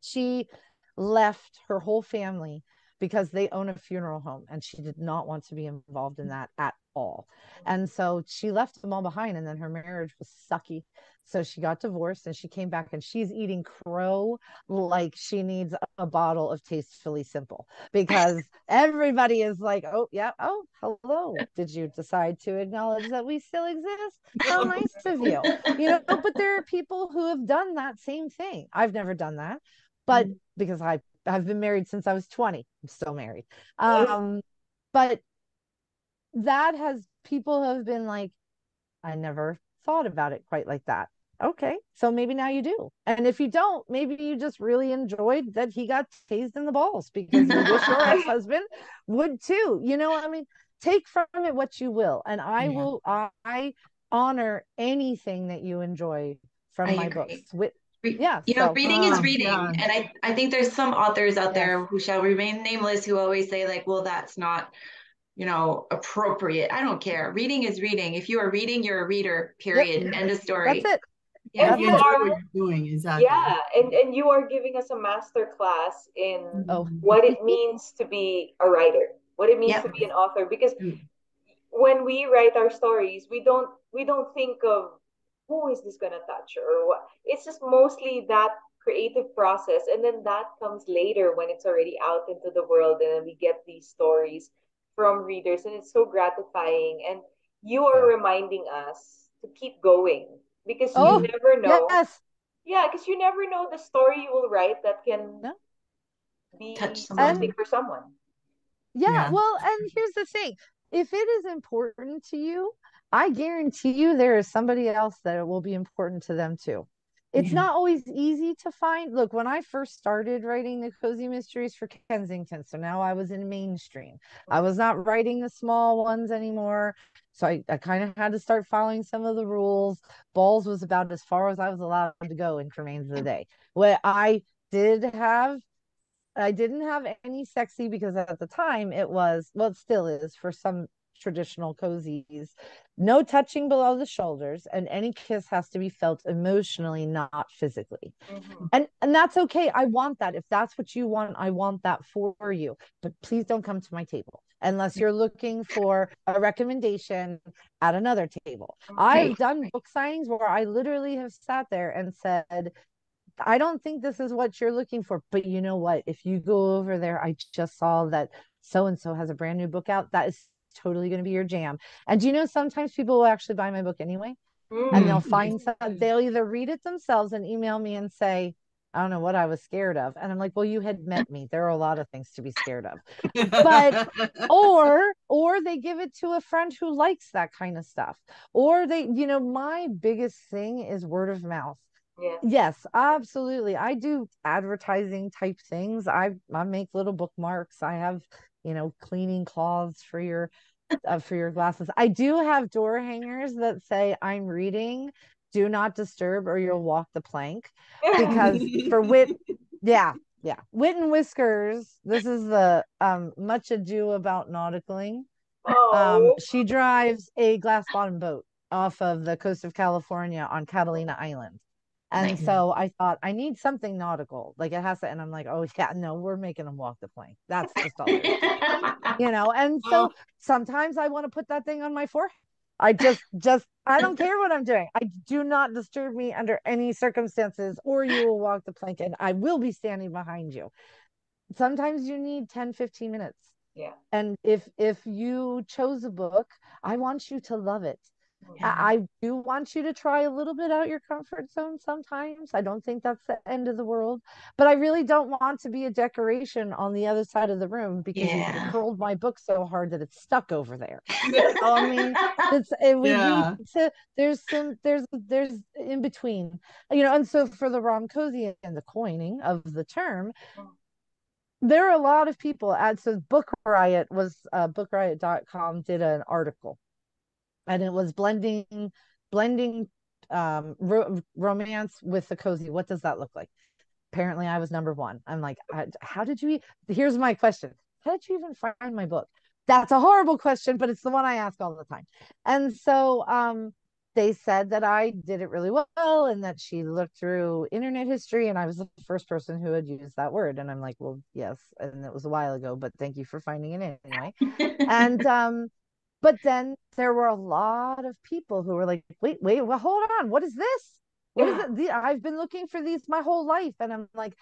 She left her whole family because they own a funeral home and she did not want to be involved in that at all. And so she left them all behind and then her marriage was sucky. So she got divorced and she came back and she's eating crow like she needs a bottle of tastefully simple because everybody is like, oh, yeah, oh, hello. Did you decide to acknowledge that we still exist? How nice of you. You know, but there are people who have done that same thing. I've never done that, but because I I've been married since I was 20. I'm still married. Um, but that has people have been like, I never thought about it quite like that. Okay, so maybe now you do. And if you don't, maybe you just really enjoyed that he got tased in the balls because you wish your ex-husband would too. You know, I mean, take from it what you will. And I Yeah. will I honor anything that you enjoy from I my agree. books. With yeah, you know so- reading is Oh, reading yeah. and i i think there's some authors out Yes. there who shall remain nameless who always say like well that's not you know appropriate i don't care reading is reading if you are reading you're a reader period end of story that's it. yeah If you That's enjoy it. what you're doing, exactly. Yeah, and and you are giving us a master class in Oh. what it means to be a writer, what it means Yep. to be an author. Because Mm. when we write our stories, we don't we don't think of who is this gonna touch or what. It's just mostly that creative process, and then that comes later when it's already out into the world, and then we get these stories from readers, and it's so gratifying. And you are reminding us to keep going because Oh, you never know. Yes. Yeah, because you never know the story you will write that can No. be Touch someone. something for someone. Yeah, Yeah. well, and here's the thing. If it is important to you, I guarantee you there is somebody else that it will be important to them too. It's Yeah. not always easy to find. Look, when I first started writing the cozy mysteries for Kensington, so now I was in mainstream. I was not writing the small ones anymore. So I, I kind of had to start following some of the rules. Balls was about as far as I was allowed to go in Cremains of the Day. What I did have I didn't have any sexy because at the time it was, well, it still is for some traditional cozies, no touching below the shoulders, and any kiss has to be felt emotionally, not physically. Mhm. And and that's okay. I want that. If that's what you want, I want that for you. But please don't come to my table unless you're looking for a recommendation at another table. I've done book signings where I literally have sat there and said, I don't think this is what you're looking for. But you know what? If you go over there, I just saw that so and so has a brand new book out. That is totally going to be your jam. And do you know sometimes people will actually buy my book anyway? Mm. And they'll Mm. find some, they'll either read it themselves and email me and say, I don't know what I was scared of. And I'm like, well, you had met me. There are a lot of things to be scared of. But- or or they give it to a friend who likes that kind of stuff. Or they, you know, my biggest thing is word of mouth. Yeah. Yes, absolutely. I do advertising type things. I I make little bookmarks. I have, you know, cleaning cloths for your uh, for your glasses. I do have door hangers that say I'm reading, do not disturb or you'll walk the plank because for wit yeah, yeah. Wit and whiskers, this is the um much ado about nauticaling. Um oh, she drives a glass bottom boat off of the coast of California on Catalina Island. And so I thought I need something nautical. Like it has to, and I'm like, oh yeah, no, we're making them walk the plank. That's just all. you know, and so sometimes I want to put that thing on my forehead. I just just I don't care what I'm doing. I do not disturb me under any circumstances, or you will walk the plank and I will be standing behind you. Sometimes you need 10, 15 minutes. yeah. And if if you chose a book, I want you to love it. Yeah. I, do want you to try a little bit out your comfort zone sometimes. I don't think that's the end of the world, but I really don't want to be a decoration on the other side of the room because Yeah. you curled my book so hard that it's stuck over there. So, I mean, it's it, we Yeah. need to. There's some. There's there's in between, you know. And so for the rom cozy and the coining of the term, there are a lot of people. At so Book Riot was uh, BookRiot.com did an article, and it was blending blending um ro- romance with the cozy. What does that look like? Apparently, I was number one. I'm like, how did you? Here's my question: How did you even find my book? That's a horrible question, but it's the one I ask all the time. And so um, they said that I did it really well and that she looked through internet history and I was the first person who had used that word. And I'm like, well, yes. And it was a while ago, but thank you for finding it anyway. and um, but then there were a lot of people who were like, wait, wait, well, hold on. What is this? What is Yeah. it? The, I've been looking for these my whole life. And I'm like,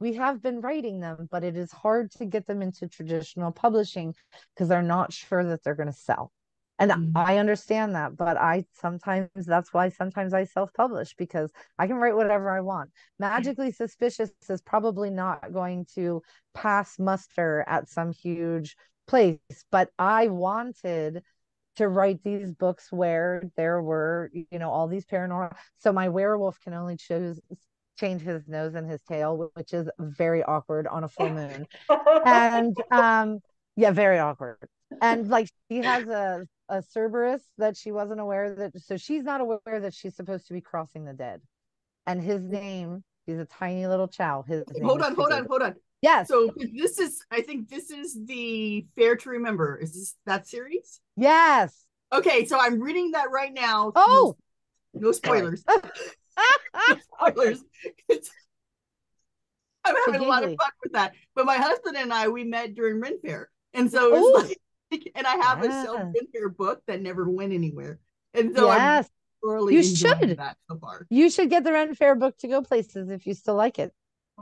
we have been writing them, but it is hard to get them into traditional publishing because they're not sure that they're going to sell. And Mhm. I understand that, but I sometimes that's why sometimes I self-publish because I can write whatever I want. Magically Suspicious is probably not going to pass muster at some huge place, but I wanted to write these books where there were, you know, all these paranormal. So my werewolf can only choose change his nose and his tail, which is very awkward on a full moon. And um, yeah, very awkward. And like she has a a Cerberus that she wasn't aware that so she's not aware that she's supposed to be crossing the dead. And his name, he's a tiny little chow. His Hold on, hold on, hold on. Yes, So this is, I think this is the Fair to Remember. Is this that series? yes. Okay, so I'm reading that right now. Oh, no spoilers. No spoilers. It's- I'm having a lot of fun with that. But my husband and I, we met during Ren Fair. And so it's like, and I have a self Ren Fair book that never went anywhere. And so I'm yes. thoroughly You should. that so far. You should get the Ren Fair book to go places if you still like it.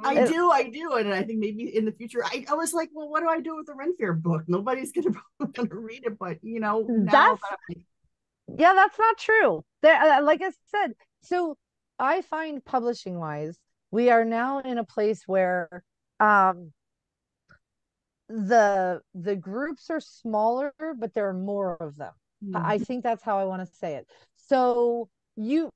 I do, I do, and I think maybe in the future. I, I was like, well, what do I do with the Ren Fair book? Nobody's gonna, gonna read it, but you know, That's- that Yeah, that's not true. There, uh, like I said, so I find publishing wise, we are now in a place where um the the groups are smaller, but there are more of them. Mm-hmm. I think that's how I want to say it. So you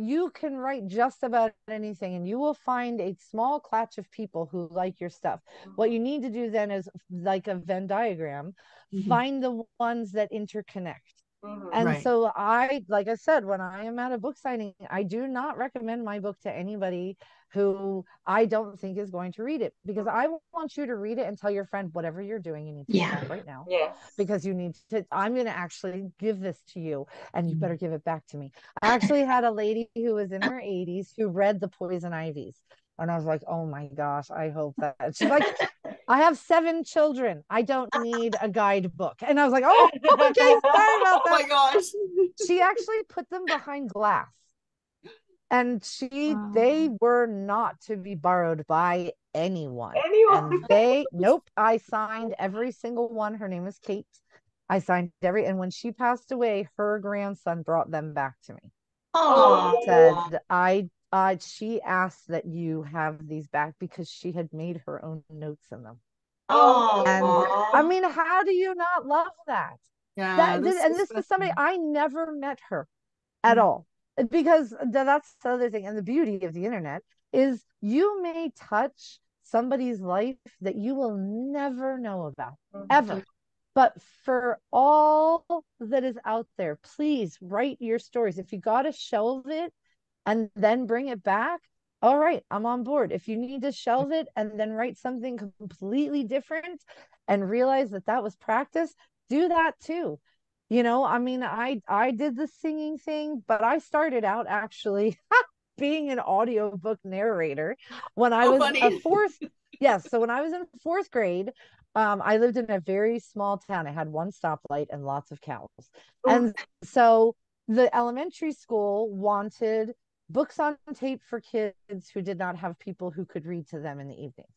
you can write just about anything and you will find a small clutch of people who like your stuff. What you need to do then is like a Venn diagram, Mhm. find the ones that interconnect. Mhm. And Right. so I, like I said, when I am at a book signing, I do not recommend my book to anybody who I don't think is going to read it because mm. I want you to read it and tell your friend whatever you're doing, you need to Yeah. stop right now Yes. because you need to. I'm going to actually give this to you and you better mm. give it back to me. I actually had a lady who was in her 80s who read the Poison Ivies. And I was like, oh my gosh, I hope that. She's like, I have seven children. I don't need a guidebook. And I was like, oh, okay, sorry about oh my gosh. she actually put them behind glass and she Wow. they were not to be borrowed by anyone. Anyone. and they nope i signed every single one. Her name is kate. I signed every and when she passed away her grandson brought them back to me. Oh, said i uh she asked that you have these back because she had made her own notes in them. Oh, And, i mean how do you not love that? Yeah, that this, and this is somebody I never met her at Mhm. all because that's the other thing and the beauty of the internet is you may touch somebody's life that you will never know about mm-hmm. ever. But for all that is out there please write your stories. If you got to shelve it and then bring it back all right i'm on board. If you need to shelve it and then write something completely different and realize that that was practice do that too you know i mean i i did the singing thing but i started out actually being an audiobook narrator when i Oh, was funny. a fourth yes so when i was in fourth grade um i lived in a very small town. I had one stoplight and lots of cows. And so the elementary school wanted books on tape for kids who did not have people who could read to them in the evenings.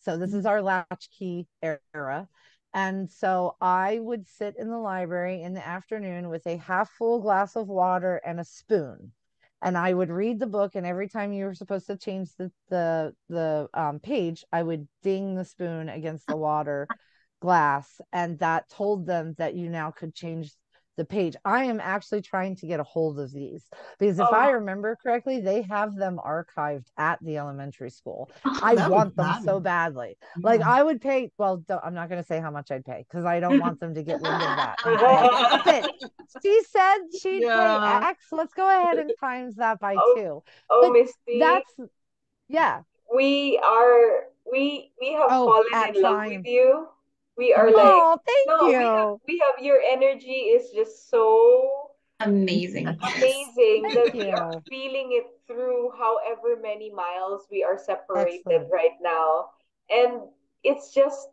So this is our latchkey era and so I would sit in the library in the afternoon with a half full glass of water and a spoon. And I would read the book, and every time you were supposed to change the the the um, page, I would ding the spoon against the water glass, and that told them that you now could change the page. I am actually trying to get a hold of these because if I Oh. remember correctly, they have them archived at the elementary school. Oh, I want them so matter. badly. Like I would pay. Well, I'm not going to say how much I'd pay because I don't want them to get rid of that. "But she said she'd Yeah. pay X. Let's go ahead and times that by Oh, two. Oh, Misty, That's yeah. we are we we have Oh, fallen in love with you. We are like, Oh, thank no, we have, you. we have your energy is just so Amazing. amazing that Thank we are you. feeling it through however many miles we are separated Excellent. right now. And it's just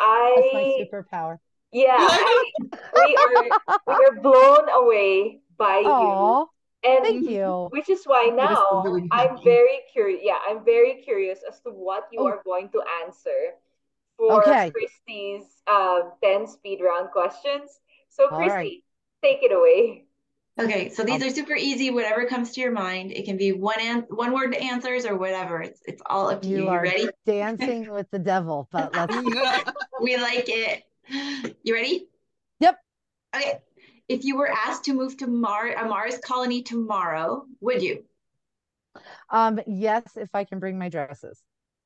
i That's my superpower. yeah, I, we are we are blown away by you. Oh, And thank you. which is why That is now really I'm very curious. Yeah, I'm very curious as to what you Oh. are going to answer for Okay. Christy's um 10 speed round questions. So All Christy, right. take it away. Okay, so these are super easy. Whatever comes to your mind. It can be one an one word answers or whatever. It's it's all up to you. You You are ready? dancing with the devil, but let's We like it. You ready? Yep. Okay. If you were asked to move to Mar a Mars colony tomorrow, would you? um yes, if I can bring my dresses.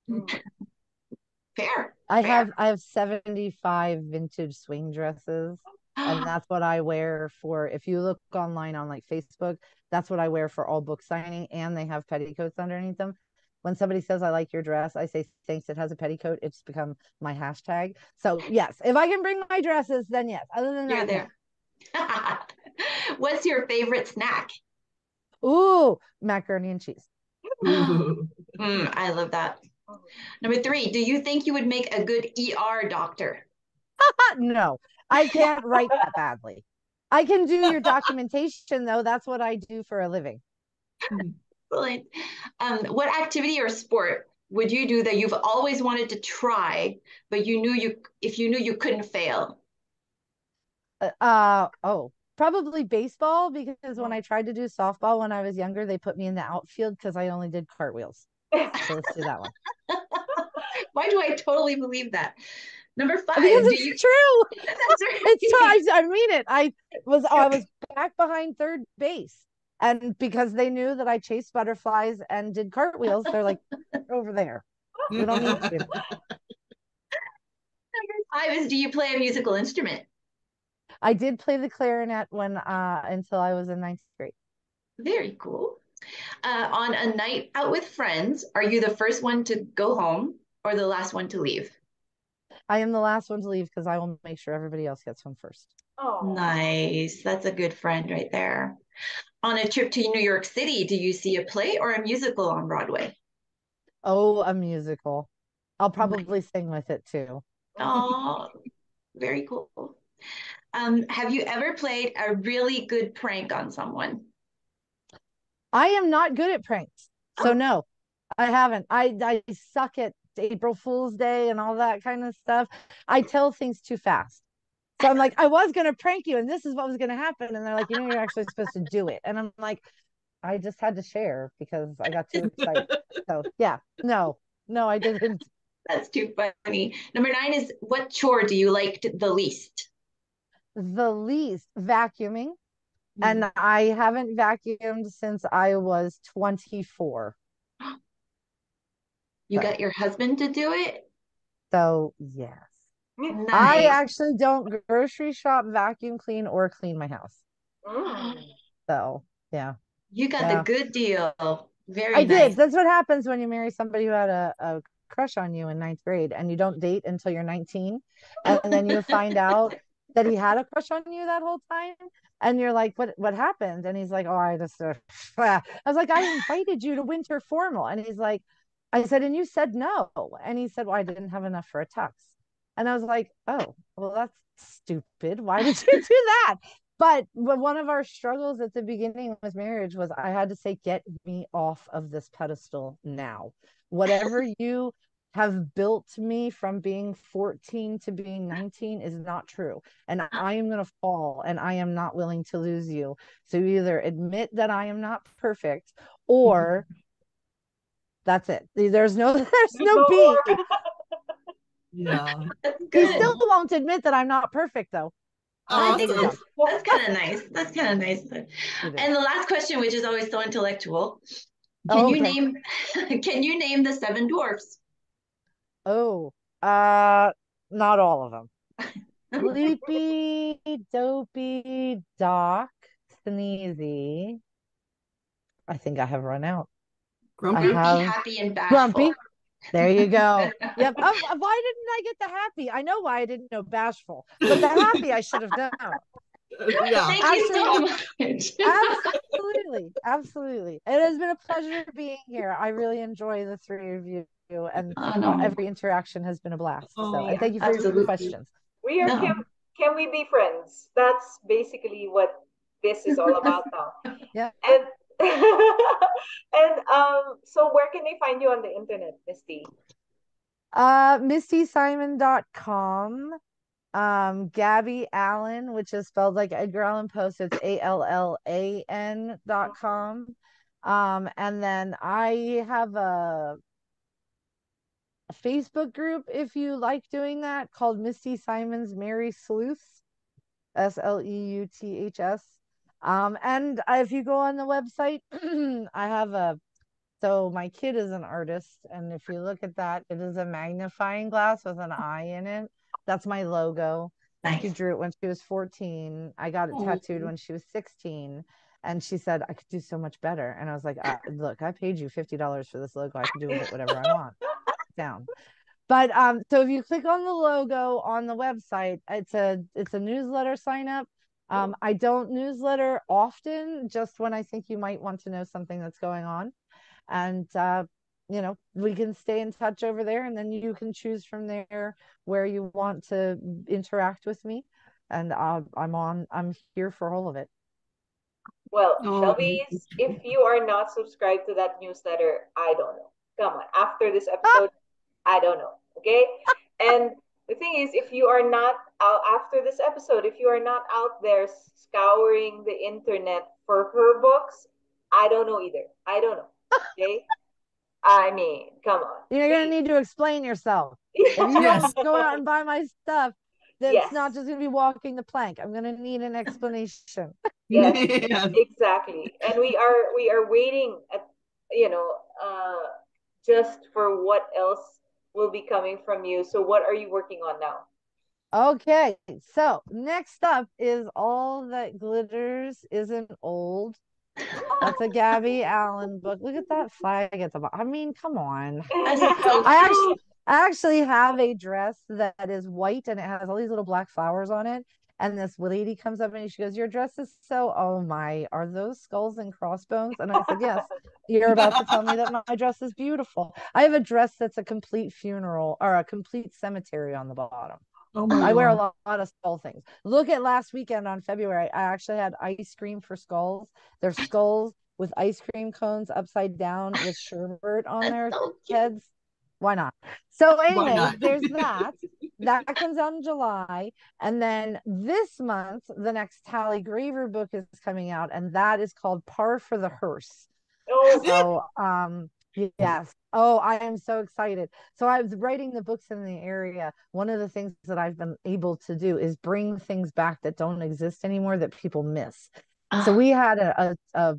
Fair. I have I have 75 vintage swing dresses and that's what I wear for if you look online on like Facebook, that's what I wear for all book signing and they have petticoats underneath them. When somebody says I like your dress, I say thanks it has a petticoat. It's become my hashtag. So yes, if I can bring my dresses, then yes. Other than You're that, there. What's your favorite snack? Ooh, macaroni and cheese. Mm, I love that. Number three, do you think you would make a good ER doctor? No, I can't write that badly. I can do your documentation though. That's what I do for a living. Excellent. Um, what activity or sport would you do that you've always wanted to try, but you knew you if you knew you couldn't fail? Uh, uh oh, probably baseball because Mm. when I tried to do softball when I was younger, they put me in the outfield because I only did cartwheels. So let's do that one. Why do I totally believe that? Number five, Because it's you true. It's. I, I mean it. I was I was back behind third base. And because they knew that I chased butterflies and did cartwheels, they're like over there. We don't need. Five is do you play a musical instrument? I did play the clarinet when uh until I was in ninth grade. Very cool. Uh, on a night out with friends, are you the first one to go home or the last one to leave? I am the last one to leave because I will make sure everybody else gets home first. Oh, Nice. That's a good friend right there. On a trip to New York City, do you see a play or a musical on Broadway? Oh, a musical. I'll probably sing with it too. Oh, very cool. Um, have you ever played a really good prank on someone? I am not good at pranks. So Oh. no, I haven't. I I suck at April Fool's Day and all that kind of stuff. I tell things too fast. So I'm like, I was gonna prank you, and this is what was gonna happen. And they're like, you know, you're actually supposed to do it. And I'm like, I just had to share because I got too excited. So yeah, no, no, I didn't. That's too funny. Number nine is what chore do you like the least? The least vacuuming, Mm. and I haven't vacuumed since I was 24. You Okay. got your husband to do it? So yes. I actually don't grocery shop, vacuum clean, or clean my house. Mm. So yeah, You got Yeah. the good deal. Very I nice. did. That's what happens when you marry somebody who had a, a crush on you in ninth grade and you don't date until you're 19. And then you find out that he had a crush on you that whole time. And you're like, what what happened? And he's like, Oh, I just uh, I was like, I invited you to winter formal. And he's like, I said, and you said no. And he said, Well, I didn't have enough for a tux. And I was like, Oh, well, that's stupid. Why did you do that? But but one of our struggles at the beginning with marriage was I had to say, get me off of this pedestal now. Whatever you have built me from being 14 to being 19 is not true. And I am going to fall and I am not willing to lose you. So either admit that I am not perfect or that's it. There's no there's no B. more. Yeah. That's He still won't admit that I'm not perfect though. Oh, I think Awesome. that's, that's kind of nice. That's kind of nice. And the last question, which is always so intellectual, can Oh, you name can you name the seven dwarfs? Oh, uh, not all of them. Sleepy, dopey, Doc, Sneezy. I think I have run out. Grumpy. Grumpy, have- happy, and bashful. Grumpy, There you go. Yep. Oh, why didn't I get the happy? I know why I didn't know bashful, but the happy I should have known. yeah. Thank you so much. Absolutely, absolutely. It has been a pleasure being here. I really enjoy the three of you, and Oh, no. every interaction has been a blast. Oh, so, yeah, and thank you for your questions. We are No. can, can we be friends? That's basically what this is all about now. Yeah. And and um so where can they find you on the internet, Misty? Uh, MistySimon.com. Um, Gabby Allan, which is spelled like Edgar Allan Poe, so it's A L L A N dot com. Um, and then I have a, a Facebook group if you like doing that called Misty Simon's Mary Sleuths, S L E U T H S. Um, and if you go on the website, I have a so my kid is an artist, and if you look at that, it is a magnifying glass with an eye in it. That's my logo. She Nice. drew it when she was 14. I got it tattooed when she was 16. And she said, I could do so much better. And I was like, uh, look, I paid you $50 for this logo. I can do it whatever I want. Down. But um, so if you click on the logo on the website, it's a it's a newsletter sign up. Um, I don't newsletter often, just when I think you might want to know something that's going on. And uh, you know, we can stay in touch over there and then you can choose from there where you want to interact with me. And uh, I'm on, I'm here for all of it. Well, Oh, Shelvies, if you are not subscribed to that newsletter, I don't know. Come on, after this episode, I don't know. Okay. And the thing is, if you are not out after this episode, if you are not out there scouring the internet for her books, I don't know either. I don't know. Okay. I mean, come on. You're going to need to explain yourself. If you Yes. want to go out and buy my stuff, that's Yes. not just going to be walking the plank. I'm going to need an explanation. Yes. Yes. exactly and we are we are waiting at you know uh just for what else will be coming from you so what are you working on now Okay, so next up is All That Glitters Isn't Old. That's a Gabby Allan book. Look at that flag at the bottom. I mean, come on. I actually I actually have a dress that is white and it has all these little black flowers on it. And this lady comes up and she goes, Your dress is so, oh my, are those skulls and crossbones? And I said, Yes, you're about to tell me that my dress is beautiful. I have a dress that's a complete funeral or a complete cemetery on the bottom. Oh my I wear a God. lot, lot of skull things. Look at last weekend on February. I actually had ice cream for skulls. They're skulls with ice cream cones upside down with sherbet on their so heads. Why not? So anyway, not? there's that. That comes out in July. And then this month, the next Tallie Graver book is coming out, and that is called Par for the Hearse. oh So um yes. Oh, I am so excited. So I was writing the books in the area. One of the things that I've been able to do is bring things back that don't exist anymore that people miss. So Ah, we had a, a, a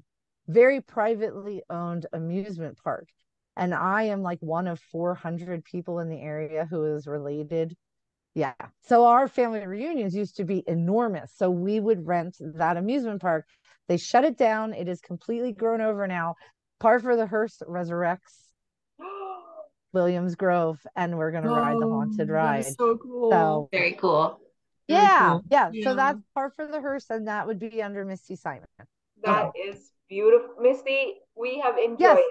very privately owned amusement park. And I am like one of 400 people in the area who is related. Yeah. So our family reunions used to be enormous. So we would rent that amusement park. They shut it down. It is completely grown over now. Par for the Hearse resurrects Williams Grove, and we're going to ride the Oh, haunted ride. so cool. So very cool. Very yeah, cool. yeah. Yeah. So that's Par for the Hearse, and that would be under Misty Simon. that is beautiful misty we have enjoyed Yes.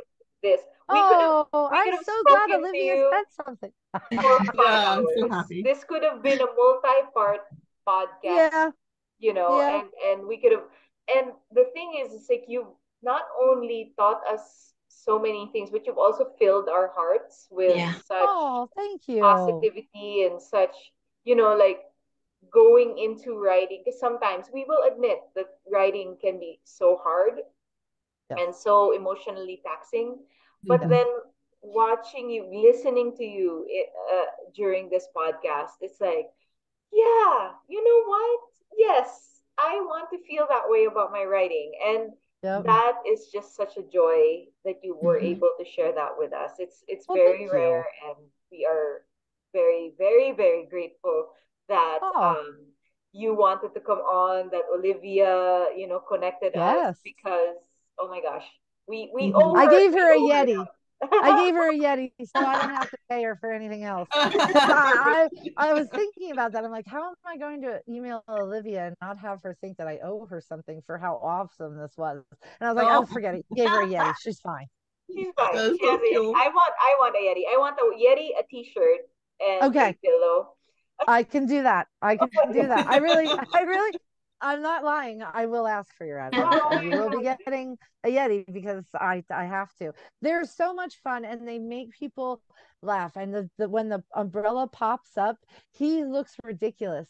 this we Oh, we I'm so glad Olivia said something. Yeah, I'm so happy. this could have been a multi-part podcast yeah, you know Yeah. and and we could have and the thing is it's like you've not only taught us so many things but you've also filled our hearts with Yeah. such Oh, thank you. positivity and such you know like going into writing because sometimes we will admit that writing can be so hard Yes. and so emotionally taxing but then watching you listening to you uh, during this podcast it's like yeah you know what yes i want to feel that way about my writing and Yep. that is just such a joy that you were Mhm. able to share that with us it's it's Well, very thank you. rare and we are very very very grateful that Oh. um you wanted to come on that olivia you know connected us because oh my gosh we we Mhm. owe I gave her a Yeti. I gave her a Yeti, so I don't have to pay her for anything else. I, I, was thinking about that. I'm like, how am I going to email Olivia and not have her think that I owe her something for how awesome this was? And I was like, oh, oh forget it. Gave her a Yeti. She's fine. She's fine. She so I want I want a Yeti. I want a Yeti, a t-shirt, and okay. a pillow. I can do that. I can do that. I really, I really, I'm not lying. I will ask for your address. You will be getting a Yeti because I I have to. They're so much fun and they make people laugh. And the, the when the umbrella pops up, he looks ridiculous.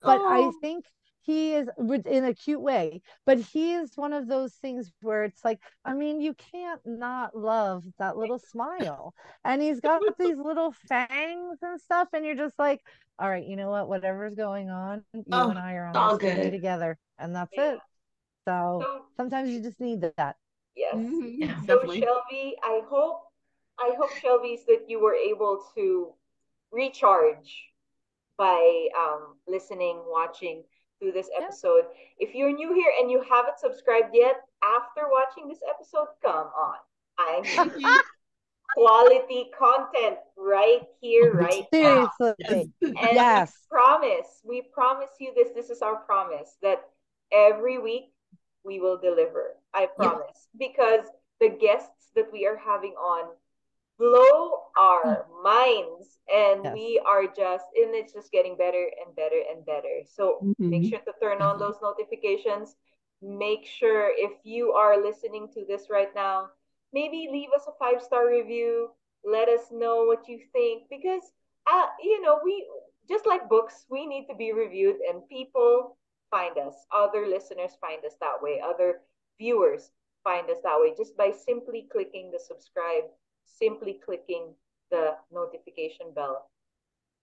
But oh. I think he is in a cute way but he is one of those things where it's like i mean you can't not love that little smile. And he's got these little fangs and stuff and you're just like all right you know what? Whatever's going on you oh, and i are on all good. together and that's yeah. it. So, so, sometimes you just need that. Yes. Mm-hmm. yeah, so definitely. Shelvie i hope i hope Shelvies that you were able to recharge by um, listening watching through this episode. Yeah. If you're new here and you haven't subscribed yet, after watching this episode, come on. I need quality content right here, right Seriously. now. And yes. we promise, we promise you this. This is our promise that every week we will deliver. I promise. Because the guests that we are having on blow our mm. minds and yes. we are just and it's just getting better and better and better so mm-hmm. make sure to turn on those notifications make sure if you are listening to this right now maybe leave us a five star review let us know what you think because uh, you know we just like books we need to be reviewed and people find us other listeners find us that way other viewers find us that way just by simply clicking the subscribe simply clicking the notification bell.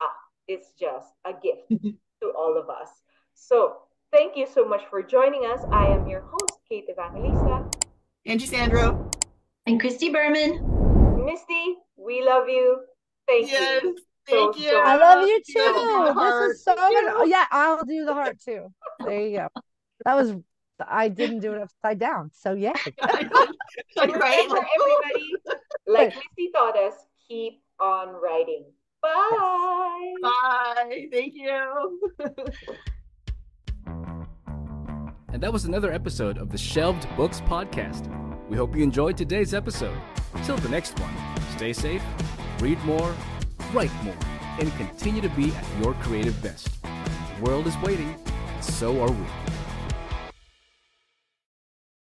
Ah, it's just a gift to all of us. So thank you so much for joining us. I am your host, Kate Evangelista. Angie Sandro. And Christy Berman. Misty, we love you. Thank yes, you. Thank so, you. So I love you too. This is so good. Yeah, I'll do the heart too. There you go. That was I didn't do it upside down. So yeah. right. For everybody, like Misty taught us, keep on writing. Bye. Bye. Thank you. and that was another episode of the Shelved Books Podcast. We hope you enjoyed today's episode. Till the next one, stay safe, read more, write more, and continue to be at your creative best. The world is waiting, and so are we.